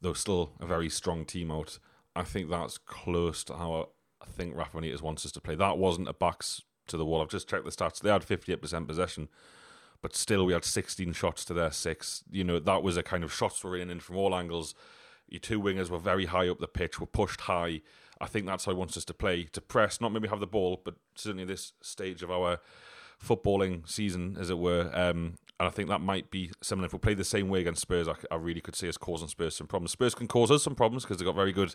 though still a very strong team out. I think that's close to how I think Rafa Benitez wants us to play. That wasn't a backs to the wall. I've just checked the stats. They had 58% possession, but still we had 16 shots to their six. You know, that was a kind of shots were in and from all angles. Your two wingers were very high up the pitch, were pushed high. I think that's how he wants us to play, to press, not maybe have the ball, but certainly this stage of our footballing season, as it were. Um, and I think that might be similar. If we play the same way against Spurs, I, I really could see us causing Spurs some problems. Spurs can cause us some problems because they've got very good,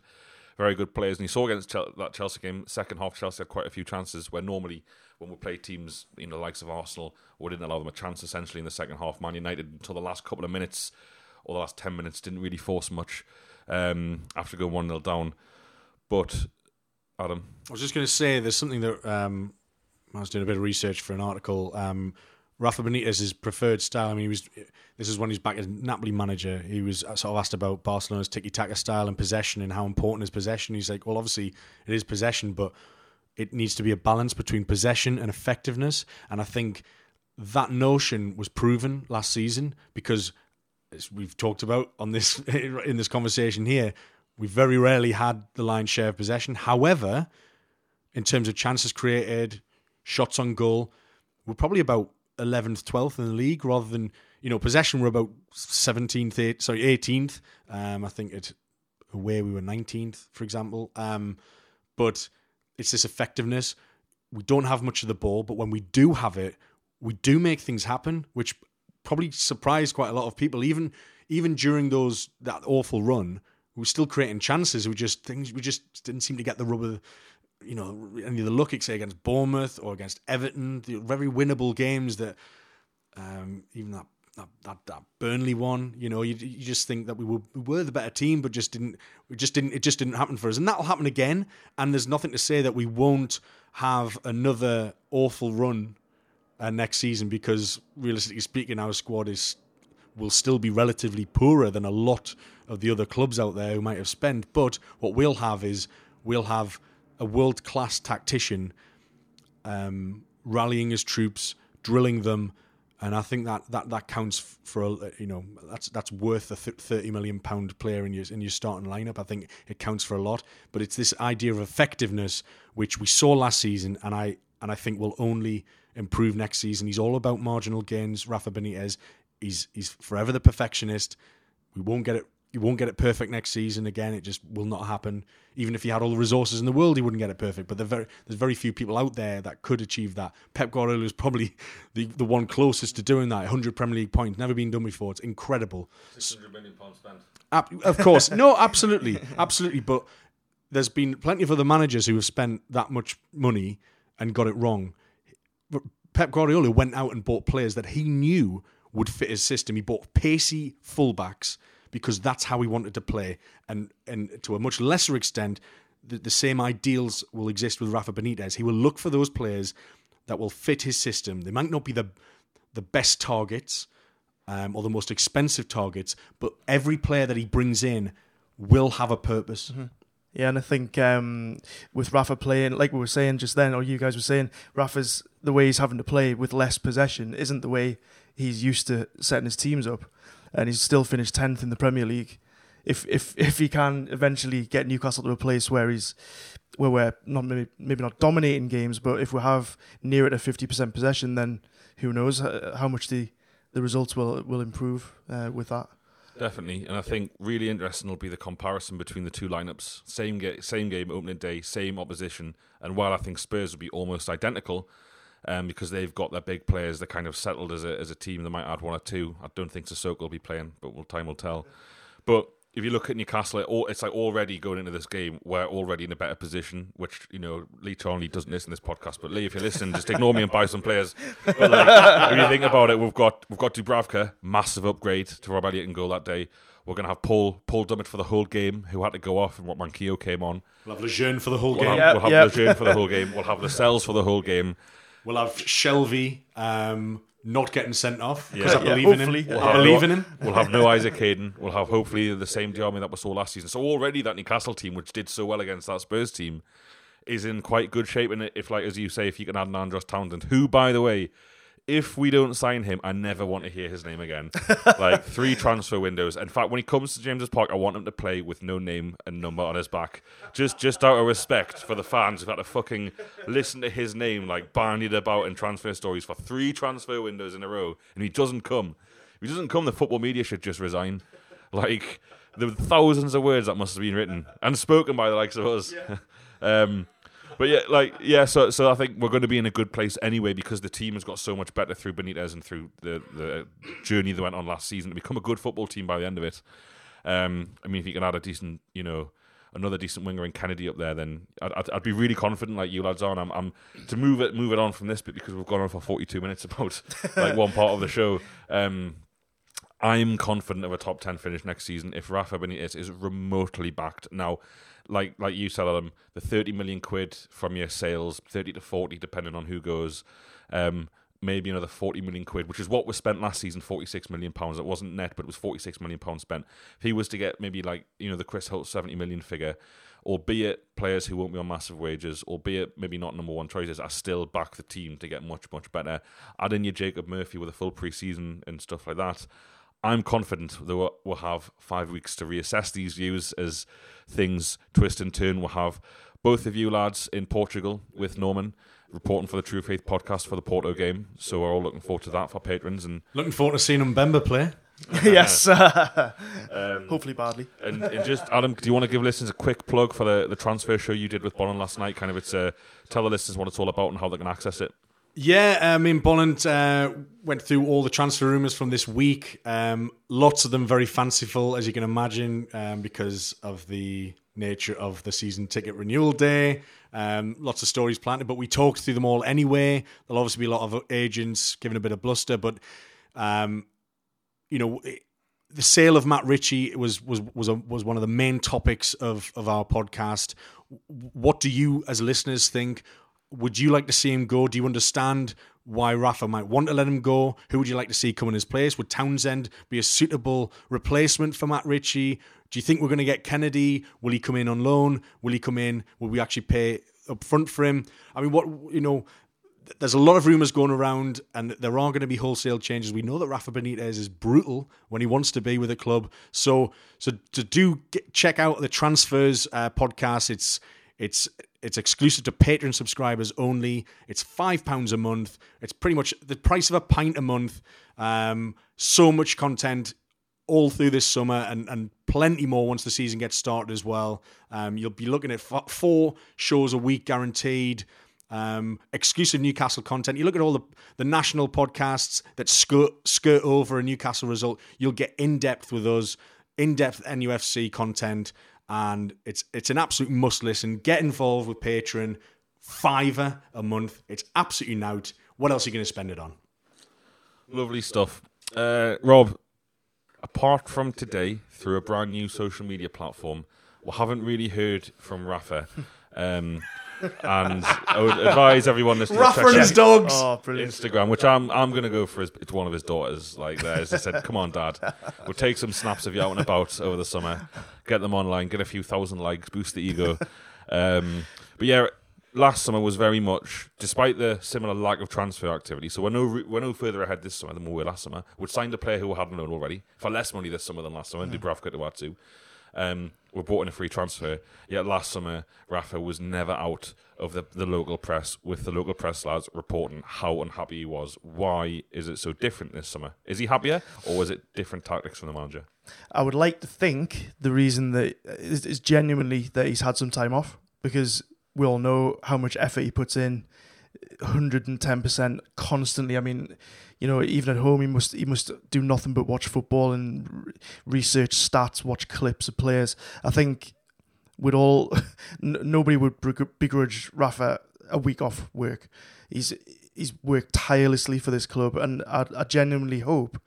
very good players. And you saw against Chel- that Chelsea game, second half, Chelsea had quite a few chances where normally when we play teams, you know, the likes of Arsenal, we didn't allow them a chance essentially in the second half. Man United, until the last couple of minutes or the last 10 minutes, didn't really force much um, after going 1 0 down. But, Adam, I was just going to say there's something that um, I was doing a bit of research for an article. Um, Rafa Benitez's preferred style. I mean, he was. This is when he's back as Napoli manager. He was sort of asked about Barcelona's tiki-taka style and possession and how important is possession. He's like, well, obviously it is possession, but it needs to be a balance between possession and effectiveness. And I think that notion was proven last season because as we've talked about on this [laughs] in this conversation here, we very rarely had the lion's share of possession. However, in terms of chances created, shots on goal, we're probably about 11th, 12th in the league rather than, you know, possession we're about 17th, 8th, sorry, 18th. Um, I think it away we were 19th, for example. Um, but it's this effectiveness. We don't have much of the ball, but when we do have it, we do make things happen, which probably surprised quite a lot of people. Even even during those that awful run, we were still creating chances. We just things we just didn't seem to get the rubber. You know, of the luck, say against Bournemouth or against Everton, the very winnable games that um, even that that, that, that Burnley one. You know, you, you just think that we were we were the better team, but just didn't we just didn't it just didn't happen for us, and that'll happen again. And there's nothing to say that we won't have another awful run uh, next season because realistically speaking, our squad is will still be relatively poorer than a lot of the other clubs out there who might have spent. But what we'll have is we'll have a world class tactician um, rallying his troops, drilling them and I think that that, that counts for a, you know that's that's worth a thirty million pound player in your in your starting lineup. I think it counts for a lot, but it's this idea of effectiveness which we saw last season, and I and I think will only improve next season. He's all about marginal gains. Rafa Benitez, he's he's forever the perfectionist. We won't get it he won't get it perfect next season again. It just will not happen. Even if he had all the resources in the world, he wouldn't get it perfect. But very, there's very few people out there that could achieve that. Pep Guardiola is probably [laughs] the, the one closest to doing that. 100 Premier League points, never been done before. It's incredible. 600 million pounds spent. Of course, no, [laughs] absolutely, absolutely. But there's been plenty of other managers who have spent that much money and got it wrong. Pep Guardiola went out and bought players that he knew would fit his system. He bought pacey fullbacks because that's how he wanted to play. And and to a much lesser extent, the, the same ideals will exist with Rafa Benitez. He will look for those players that will fit his system. They might not be the the best targets um, or the most expensive targets, but every player that he brings in will have a purpose. Mm-hmm. Yeah, and I think um, with Rafa playing, like we were saying just then, or you guys were saying, Rafa's the way he's having to play with less possession isn't the way he's used to setting his teams up and he's still finished tenth in the Premier League. If if if he can eventually get Newcastle to a place where he's where we're not maybe maybe not dominating games, but if we have near it a fifty percent possession, then who knows how much the the results will will improve uh, with that. Definitely, and I think really interesting will be the comparison between the two lineups. Same game, same game, opening day, same opposition, and while I think Spurs will be almost identical, um, because they've got their big players. They're kind of settled as a as a team. They might add one or two. I don't think Sissoko will be playing, but well, time will tell. But if you look at Newcastle, it all, it's like already going into this game, we're already in a better position. Which you know, Lee Charnley doesn't listen to this podcast, but Lee, if you listen, just ignore me and buy some players. But like, if you think about it, we've got we've got Dubravka, massive upgrade to Rob Elliott and goal that day. We're going to have Paul Paul Dummett for the whole game, who had to go off, and what Manquillo came on. We'll have Lejeune for the whole we'll game. Have, we'll have yep. Lejeune for the whole game. We'll have Lascelles for the whole game. We'll have Shelvey um, not getting sent off because yeah. I believe yeah, in him. We'll I believe no, in him. We'll have no Isaac Hayden. We'll have hopefully the same Diame that we saw last season. So already that Newcastle team, which did so well against that Spurs team, is in quite good shape. And if, like as you say, if you can add an Andros Townsend, who by the way if we don't sign him, I never want to hear his name again. [laughs] like three transfer windows. In fact, when he comes to James's Park, I want him to play with no name and number on his back. Just just out of respect for the fans who've had to fucking listen to his name like bandied about in transfer stories for three transfer windows in a row, and he doesn't come. If he doesn't come, the football media should just resign. Like the thousands of words that must have been written and spoken by the likes of us. Yeah. [laughs] um, but yeah, like yeah, so so I think we're going to be in a good place anyway because the team has got so much better through Benitez and through the the journey they went on last season to become a good football team by the end of it. Um, I mean, if you can add a decent, you know, another decent winger in Kenedy up there, then I'd, I'd, I'd, be really confident, like you lads are. I'm, I'm to move it move it on from this bit because we've gone on for 42 minutes about [laughs] like one part of the show. Um, I'm confident of a top 10 finish next season if Rafa Benitez is remotely backed. Now, like like you said, Adam, the 30 million quid from your sales, 30 to 40, depending on who goes. Um, maybe another 40 million quid, which is what was spent last season, 46 million pounds. It wasn't net, but it was 46 million pounds spent. If he was to get maybe like, you know, the Chris Holt 70 million figure, albeit players who won't be on massive wages, albeit maybe not number one choices, I still back the team to get much, much better. Add in your Jacob Murphy with a full preseason and stuff like that. I'm confident that we'll, we'll have five weeks to reassess these views as things twist and turn. We'll have both of you lads in Portugal with Norman reporting for the True Faith podcast for the Porto game. So we're all looking forward to that for patrons. And Looking forward to seeing Mbemba play. [laughs] yes. [laughs] um, Hopefully badly. and, and just Adam, do you want to give listeners a quick plug for the, the transfer show you did with Bonham last night? Kind of, it's uh, tell the listeners what it's all about and how they can access it. Yeah, I mean, Bolland uh, went through all the transfer rumours from this week. Um, lots of them very fanciful, as you can imagine, um, because of the nature of the season ticket renewal day. Um, lots of stories planted, but we talked through them all anyway. There'll obviously be a lot of agents giving a bit of bluster, but um, you know, the sale of Matt Ritchie was was was a, was one of the main topics of of our podcast. What do you, as listeners, think? Would you like to see him go? Do you understand why Rafa might want to let him go? Who would you like to see come in his place? Would Townsend be a suitable replacement for Matt Ritchie? Do you think we're going to get Kenedy? Will he come in on loan? Will he come in? Will we actually pay up front for him? I mean, what you know, there's a lot of rumours going around, and there are going to be wholesale changes. We know that Rafa Benitez is brutal when he wants to be with a club. So, so to do get, check out the transfers uh, podcast. It's it's it's exclusive to Patreon subscribers only. It's five pounds a month. It's pretty much the price of a pint a month. Um, so much content all through this summer and, and plenty more once the season gets started as well. Um, you'll be looking at f- four shows a week guaranteed. Um, exclusive Newcastle content. You look at all the, the national podcasts that skirt, skirt over a Newcastle result. You'll get in depth with us, in depth NUFC content, and it's it's an absolute must listen. Get involved with Patreon, fiver a month. It's absolutely nout. What else are you going to spend it on? Lovely stuff. Uh, Rob, apart from today, through a brand new social media platform, we haven't really heard from Rafa. [laughs] Um, and I would advise everyone listening to Rafa check and his out dogs. Oh, brilliant. Instagram, which I'm I'm going to go for. His, it's one of his daughters. Like there, as I said, come on, Dad, we'll take some snaps of you out and about over the summer, get them online, get a few thousand likes, boost the ego. Um, but yeah, last summer was very much, despite the similar lack of transfer activity. So we're no re- we're no further ahead this summer than we were last summer. We signed a player who we hadn't known already for less money this summer than last summer, and Dubravka to add to. Um, we brought in a free transfer. Yet last summer, Rafa was never out of the, the local press with the local press lads reporting how unhappy he was. Why is it so different this summer? Is he happier, or was it different tactics from the manager? I would like to think the reason that is, is genuinely that he's had some time off because we all know how much effort he puts in, hundred and ten percent constantly. I mean, you know, even at home he must he must do nothing but watch football and re- research stats, watch clips of players. I think we'd all [laughs] n- nobody would begrudge Rafa a week off work. He's he's worked tirelessly for this club, and I, I genuinely hope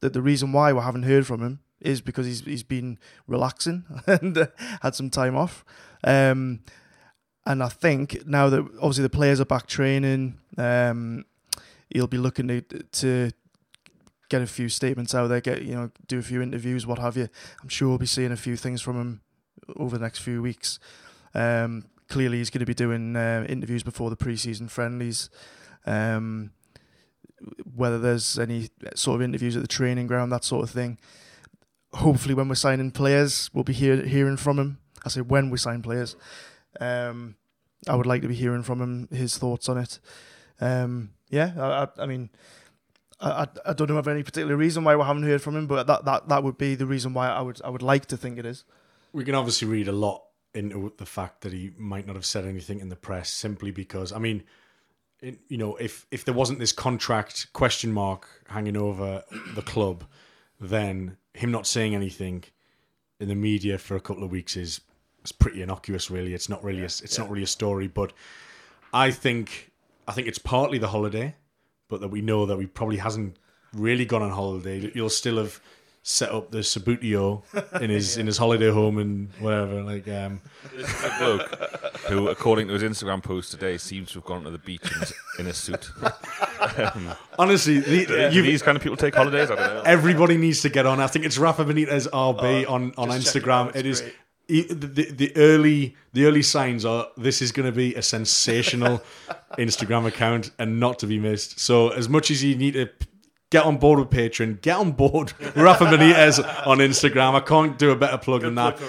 that the reason why we haven't heard from him is because he's he's been relaxing [laughs] and uh, had some time off. Um, and I think now that obviously the players are back training, um, he'll be looking to to get a few statements out there, get you know, do a few interviews, what have you. I'm sure we'll be seeing a few things from him over the next few weeks. Um, clearly, he's going to be doing uh, interviews before the preseason friendlies. Um, whether there's any sort of interviews at the training ground, that sort of thing. Hopefully, when we're signing players, we'll be hear, hearing from him. I say when we sign players. Um, I would like to be hearing from him his thoughts on it. Um, yeah, I, I, I mean, I, I, don't know of any particular reason why we haven't heard from him, but that, that, that would be the reason why I would I would like to think it is. We can obviously read a lot into the fact that he might not have said anything in the press simply because, I mean, it, you know, if if there wasn't this contract question mark hanging over the club, then him not saying anything in the media for a couple of weeks is is pretty innocuous. Really, it's not really a, it's not really a story. But I think I think it's partly the holiday, but that we know that he probably hasn't really gone on holiday. You'll still have set up the Subbuteo [laughs] in his in his holiday home and whatever. Like, um, This is a bloke who, according to his Instagram post today, seems to have gone to the beach in, in a suit. honestly, the, Do you've- these kind of people take holidays? I don't know. everybody needs to get on. I think it's Rafa Benitez RB on on just check it Instagram. It it's is. The, the early the early signs are this is going to be a sensational [laughs] Instagram account and not to be missed. So as much as you need to get on board with Patreon. Get on board [laughs] Rafa Benitez on Instagram. I can't do a better plug than that.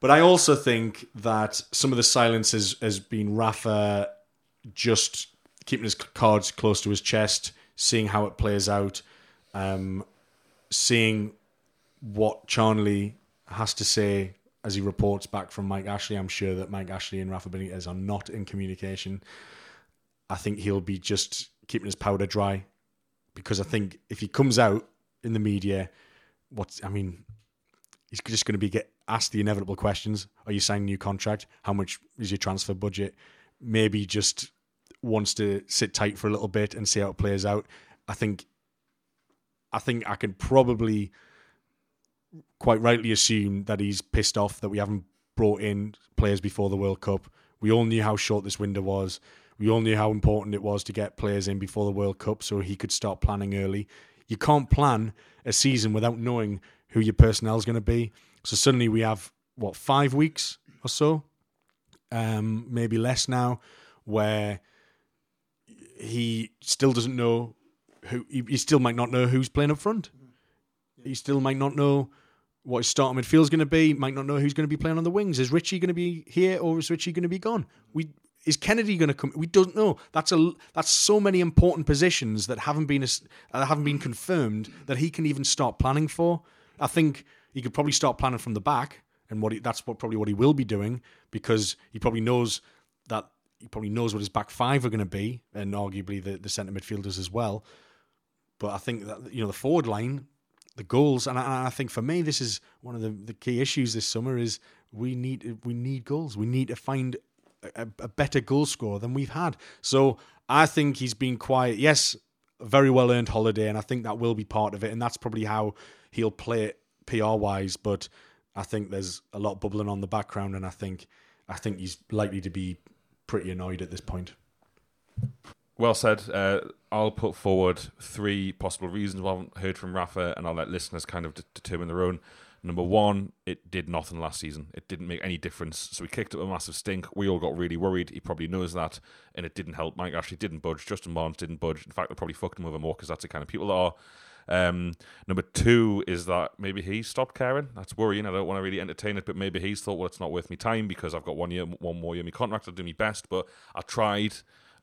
But I also think that some of the silence has, has been Rafa just keeping his cards close to his chest, seeing how it plays out, um, seeing what Charnley has to say as he reports back from Mike Ashley. I'm sure that Mike Ashley and Rafa Benitez are not in communication. I think he'll be just keeping his powder dry because I think if he comes out in the media, what's I mean, he's just going to be get asked the inevitable questions: Are you signing a new contract? How much is your transfer budget? Maybe just wants to sit tight for a little bit and see how it plays out. I think, I think I can probably quite rightly assume that he's pissed off that we haven't brought in players before the World Cup. We all knew how short this window was. We all knew how important it was to get players in before the World Cup so he could start planning early. You can't plan a season without knowing who your personnel is going to be. So suddenly we have, what, five weeks or so? Um, maybe less now, where he still doesn't know who, he, he still might not know who's playing up front. He still might not know what his starting midfield is going to be. Might not know who's going to be playing on the wings. Is Ritchie going to be here or is Ritchie going to be gone? We is Kenedy going to come? We don't know. That's a that's so many important positions that haven't been uh, haven't been confirmed that he can even start planning for. I think he could probably start planning from the back, and what he, that's what probably what he will be doing because he probably knows that he probably knows what his back five are going to be, and arguably the the centre midfielders as well. But I think that you know the forward line the goals. And I, I, think for me, this is one of the, the key issues this summer is we need we need goals. We need to find a, a better goal scorer than we've had. So I think he's been quiet. Yes, very well earned holiday, and I think that will be part of it. And that's probably how he'll play it PR wise. But I think there's a lot bubbling on the background, and I think I think he's likely to be pretty annoyed at this point. Well said. Uh, I'll put forward three possible reasons why I haven't heard from Rafa, and I'll let listeners kind of d- determine their own. Number one, it did nothing last season. It didn't make any difference. So we kicked up a massive stink. We all got really worried. He probably knows that, and it didn't help. Mike Ashley didn't budge. Justin Barnes didn't budge. In fact, they probably fucked him over more because that's the kind of people that are. Um, number two is that maybe he stopped caring. That's worrying. I don't want to really entertain it, but maybe he's thought, well, it's not worth me time because I've got one year, one more year my contract. I'll do my best, but I tried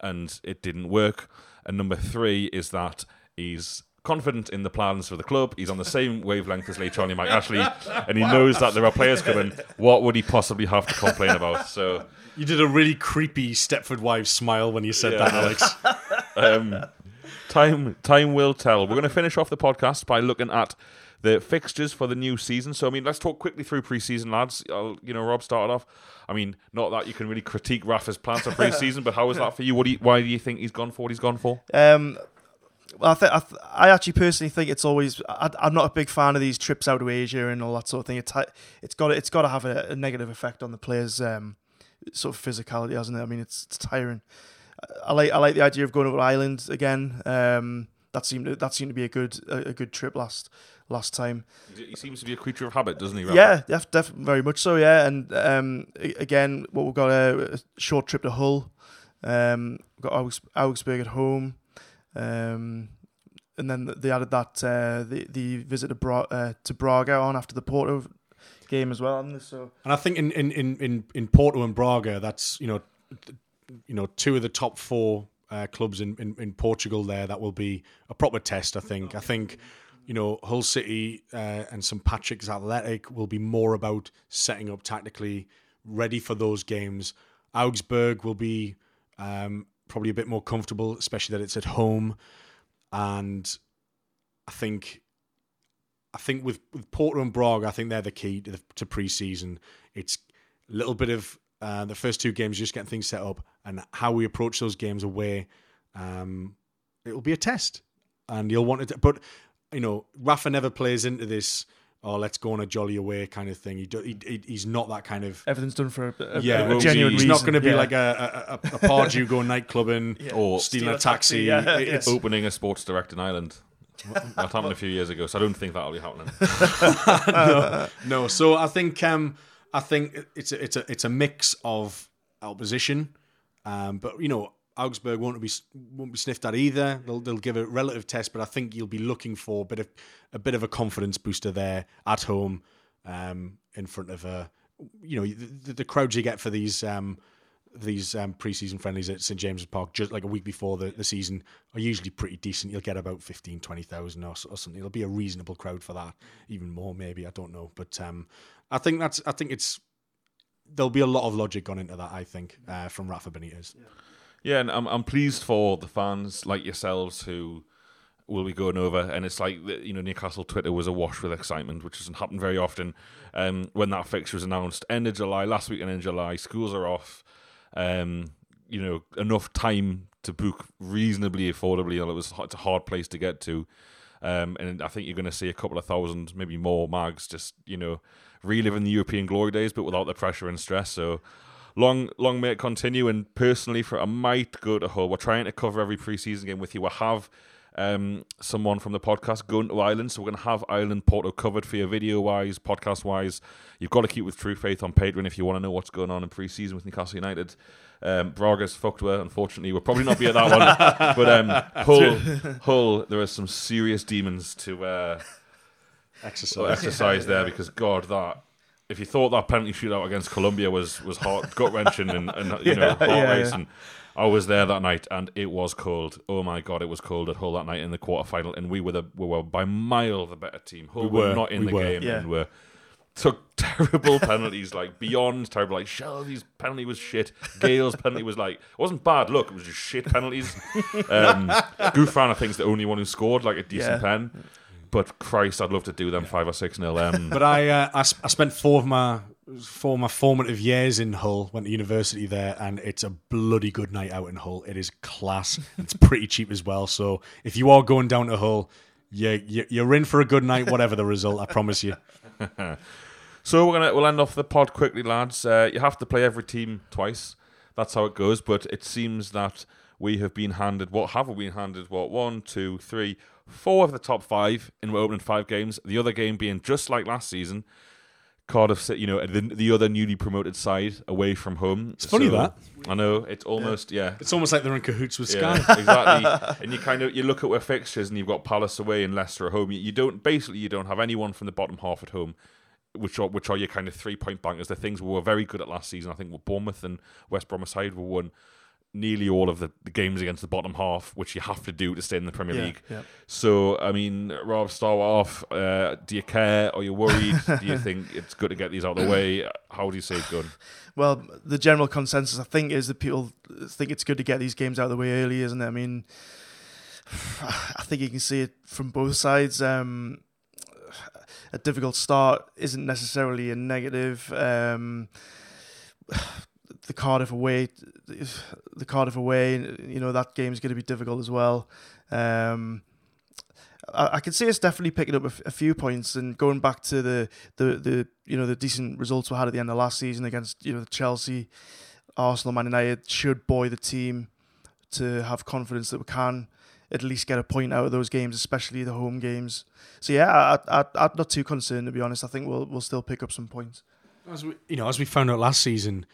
and it didn't work. And number three is that he's confident in the plans for the club. He's on the same wavelength as Lee Charnley Mike Ashley, [laughs] and he knows that there are players coming. What would he possibly have to complain about? So [laughs] you did a really creepy Stepford Wives smile when you said yeah. that, Alex. [laughs] um, time time will tell. We're going to finish off the podcast by looking at the fixtures for the new season. So I mean, let's talk quickly through pre-season, lads. I'll, you know, Rob started off. I mean, not that you can really critique Rafa's plans for pre-season, but how is that for you? What do you, why do you think he's gone for what he's gone for? Um, well, I, th- I, th- I, actually personally think it's always. I, am not a big fan of these trips out to Asia and all that sort of thing. It's it's got it's got to have a, a, negative effect on the players' um, sort of physicality, hasn't it? I mean, it's, it's tiring. I like I like the idea of going over Ireland again. Um, that seemed to, that seemed to be a good a, a, good trip last last time. He seems to be a creature of habit, doesn't he? Rafa? Yeah, def- def- very much so. Yeah, and um, again, what we've got a, a, short trip to Hull. Um, we've got Augsburg at home. Um, and then they added that uh, the the visit to, Bra- uh, to Braga on after the Porto game as well. And so, and I think in in, in, in Porto and Braga, that's you know, you know, two of the top four uh, clubs in, in, in Portugal. There, that will be a proper test. I think. I think. You know, Hull City uh, and St Patrick's Athletic will be more about setting up tactically, ready for those games. Augsburg will be um, probably a bit more comfortable, especially that it's at home and I think I think with with Porto and Braga, I think they're the key to, the, to pre-season. It's a little bit of uh, the first two games, just getting things set up, and how we approach those games away. Um, it'll be a test, and you'll want it. To, but you know, Rafa never plays into this oh, let's go on a jolly away kind of thing. He, do, he he's not that kind of. Everything's done for a, a, yeah, a genuine He's reason. not going to be yeah. like a a, a, a Pardew going nightclubbing [laughs] yeah. or stealing Steal a taxi. Yeah, it's opening a sports direct in Ireland. [laughs] that happened a few years ago, so I don't think that'll be happening. [laughs] no, no. So I think um, I think it's a, it's a it's a mix of opposition, um, but you know Augsburg won't be won't be sniffed at either. They'll they'll give a relative test, but I think you'll be looking for a bit of a bit of a confidence booster there at home, um, in front of a you know the, the crowds you get for these um, these um, preseason friendlies at St James's Park just like a week before the, the season are usually pretty decent. You'll get about 15, 20,000 or, or something. It'll be a reasonable crowd for that, even more maybe. I don't know, but um, I think that's I think it's there'll be a lot of logic gone into that. I think uh, from Rafa Benitez. Yeah. Yeah, and I'm I'm pleased for the fans like yourselves who will be going over, and it's like you know Newcastle Twitter was awash with excitement, which doesn't happen very often. Um, when that fixture was announced, end of July, last weekend in July, schools are off. Um, you know, enough time to book reasonably affordably, it was it's a hard place to get to. Um, and I think you're going to see a couple of thousand, maybe more mags, just you know, reliving the European glory days, but without the pressure and stress. So long long may it continue. And personally, for I might go to Hull. We're trying to cover every preseason game with you. We'll have um, someone from the podcast going to Ireland, so we're going to have Ireland Porto covered for you, video wise, podcast wise. You've got to keep with True Faith on Patreon if you want to know what's going on in preseason with Newcastle United. Um, Braga's fucked with. Unfortunately, we'll probably not be at that one. [laughs] but um, Hull, [laughs] Hull, there are some serious demons to uh, exercise, exercise there because God, that if you thought that penalty shootout against Colombia was was hot, [laughs] gut wrenching and, and you know heart yeah, racing. Yeah. I was there that night and it was cold. Oh my god, it was cold at Hull that night in the quarterfinal, and we were the we were by mile the better team. Hull we were, were not in we the were. game yeah. and were took [laughs] terrible penalties, like beyond terrible. Like Shelvey's penalty was shit. Gayle's penalty was like it wasn't bad. Look, it was just shit penalties. [laughs] Um, Gouffran, I think, is the only one who scored like a decent pen but Christ, I'd love to do them five or six nil. Um, [laughs] but I, uh, I, I spent four of my four of my formative years in Hull. Went to university there, and it's a bloody good night out in Hull. It is class. [laughs] it's pretty cheap as well. So if you are going down to Hull, you, you you're in for a good night, whatever the result. I promise you. [laughs] so we're gonna we'll end off the pod quickly, lads. Uh, you have to play every team twice. That's how it goes. But it seems that we have been handed what have we been handed? What one, two, three, four of the top five in opening five games. The other game being just like last season. Cardiff, you know, the, the other newly promoted side away from home. It's funny so, that I know it's almost yeah. yeah. It's almost like they're in cahoots with Sky. Yeah, [laughs] exactly. [laughs] and you kind of you look at where fixtures and you've got Palace away and Leicester at home. You, you don't basically you don't have anyone from the bottom half at home which are which are your kind of three point bankers. The things we were very good at last season. I think were Bournemouth and West Brom aside were one nearly all of the, the, games against the bottom half, which you have to do to stay in the Premier yeah, League. Yeah. So, I mean, Rob, start off. Uh, do you care? Are you worried? [laughs] do you think it's good to get these out of the way? How do you say it's good? Well, the general consensus, I think, is that people think it's good to get these games out of the way early, isn't it? I mean, [sighs] I think you can see it from both sides. Um, a difficult start isn't necessarily a negative. Um, the Cardiff away, the Cardiff away, you know that game is going to be difficult as well. Um, I, I can see us definitely picking up a, f- a few points and going back to the, the the you know the decent results we had at the end of last season against you know Chelsea, Arsenal, Man United should buoy the team to have confidence that we can at least get a point out of those games, especially the home games. So yeah, I, I, I'm not too concerned to be honest. I think we'll we'll still pick up some points. As we, you know, as we found out last season,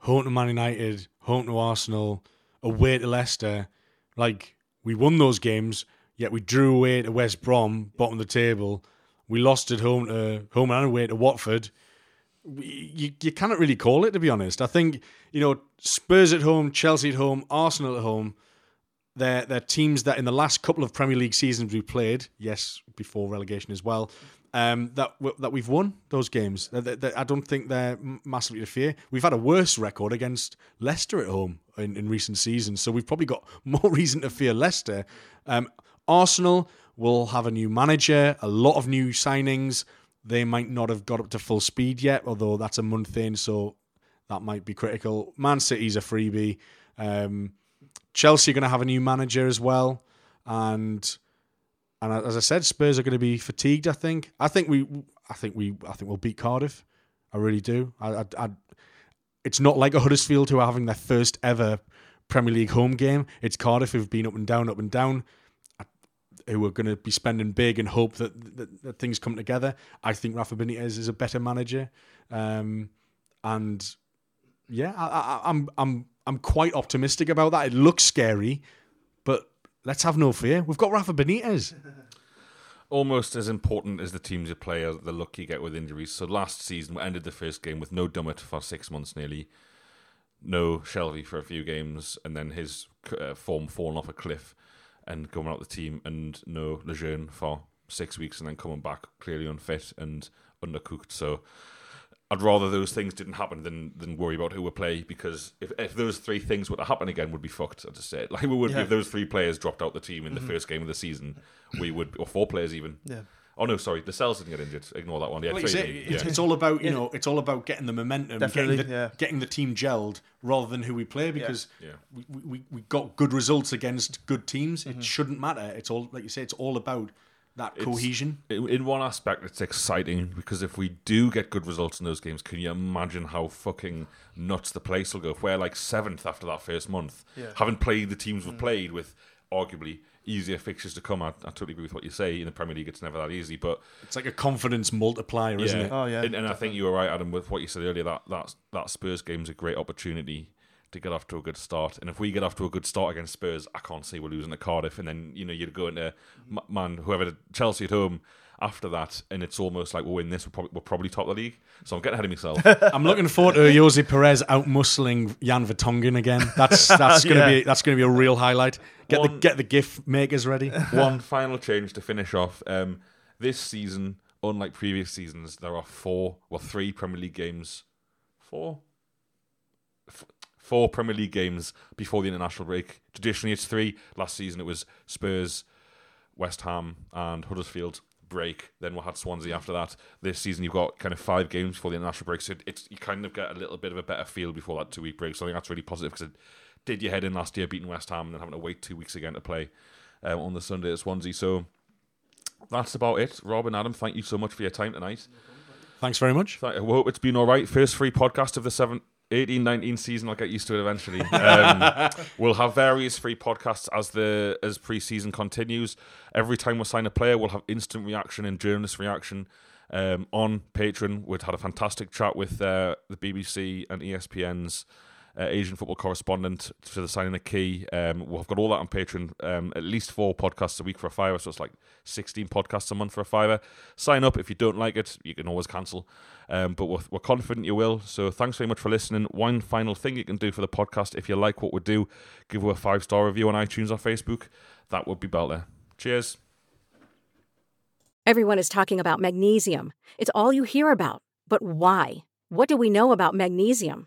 home to Man United, home to Arsenal, away to Leicester. Like we won those games, yet we drew away to West Brom, bottom of the table. We lost at home to home and away to Watford. You you cannot really call it to be honest. I think you know Spurs at home, Chelsea at home, Arsenal at home. They're they're teams that in the last couple of Premier League seasons we played, yes, before relegation as well, um, that that we've won those games. I don't think they're massively to fear. We've had a worse record against Leicester at home in, in recent seasons, so we've probably got [laughs] more reason to fear Leicester. Um, Arsenal will have a new manager, a lot of new signings. They might not have got up to full speed yet, although that's a month in, so that might be critical. Man City's a freebie. Um, Chelsea are going to have a new manager as well, and and as I said, Spurs are going to be fatigued. I think. I think we. I think we. I think we'll beat Cardiff. I really do. I, I, I, it's not like a Huddersfield who are having their first ever Premier League home game. It's Cardiff who've been up and down, up and down, who are going to be spending big and hope that, that, that things come together. I think Rafa Benitez is a better manager, um, and yeah, I, am I'm, I'm I'm quite optimistic about that. It looks scary, but let's have no fear. We've got Rafa Benitez. [laughs] almost as important as the teams you play are the luck you get with injuries. So last season we ended the first game with no Dummett for six months nearly, no Shelvey for a few games, and then his uh, form falling off a cliff and going out the team, and no Lejeune for six weeks, and then coming back clearly unfit and undercooked. So. I'd rather those things didn't happen than than worry about who would play because if, if those three things were to happen again, would be fucked. I just said [laughs] like we would Yeah. if those three players dropped out the team in the first game of the season, we would or four players even. Yeah. Oh no, sorry, Lascelles didn't get injured. Ignore that one. Yeah, Like you three say, it's, yeah. it's all about you know it's all about getting the momentum, Definitely, getting the, yeah. getting the team gelled rather than who we play because Yeah. We, we we got good results against good teams. Mm-hmm. It shouldn't matter. It's all like you say. It's all about that cohesion. In in one aspect, it's exciting because if we do get good results in those games, can you imagine how fucking nuts the place will go? If we're like seventh after that first month, Yeah. Mm. having played the teams we've played with, arguably easier fixtures to come. I, I totally agree with what you say. In the Premier League, it's never that easy, but It's like a confidence multiplier, isn't it? Oh, yeah, and, and I think you were right, Adam, with what you said earlier. That that that Spurs game is a great opportunity to get off to a good start. And if we get off to a good start against Spurs, I can't see we're losing to Cardiff. And then you know you'd go into man whoever Chelsea at home after that, and it's almost like we'll win this. We're probably, we're probably top of the league. So I'm getting ahead of myself. [laughs] I'm looking forward to Ayoze Perez out muscling Jan Vertonghen again. That's [laughs] that's gonna Yeah. be that's gonna be a real highlight. Get the get the GIF makers ready. [laughs] One final change to finish off. Um, this season, unlike previous seasons, there are four, well, three Premier League games. Four? F- Four Premier League games before the international break. Traditionally, it's three. Last season, it was Spurs, West Ham, and Huddersfield break. Then we had Swansea after that. This season, you've got kind of five games before the international break. So it's you kind of get a little bit of a better feel before that two week break. So I think that's really positive because it did your head in last year beating West Ham and then having to wait two weeks again to play um, on the Sunday at Swansea. So that's about it. Rob and Adam, thank you so much for your time tonight. Thanks very much. I hope it's been all right. First free podcast of the seven, 18, 19 season. I'll get used to it eventually. Um, [laughs] we'll have various free podcasts as the as pre-season continues. Every time we sign a player, we'll have instant reaction and journalist reaction um, on Patreon. We'd had a fantastic chat with uh, the BBC and ESPN's uh, Asian football correspondent for the signing of Ki. Um, we've got all that on Patreon. Um, at least four podcasts a week for a fiver, so it's like sixteen podcasts a month for a fiver. Sign up if you don't like it. You can always cancel, um, but we're, we're confident you will. So thanks very much for listening. One final thing you can do for the podcast if you like what we do, give us a five star review on iTunes or Facebook. That would be belter. Cheers. Everyone is talking about magnesium. It's all you hear about. But why? What do we know about magnesium?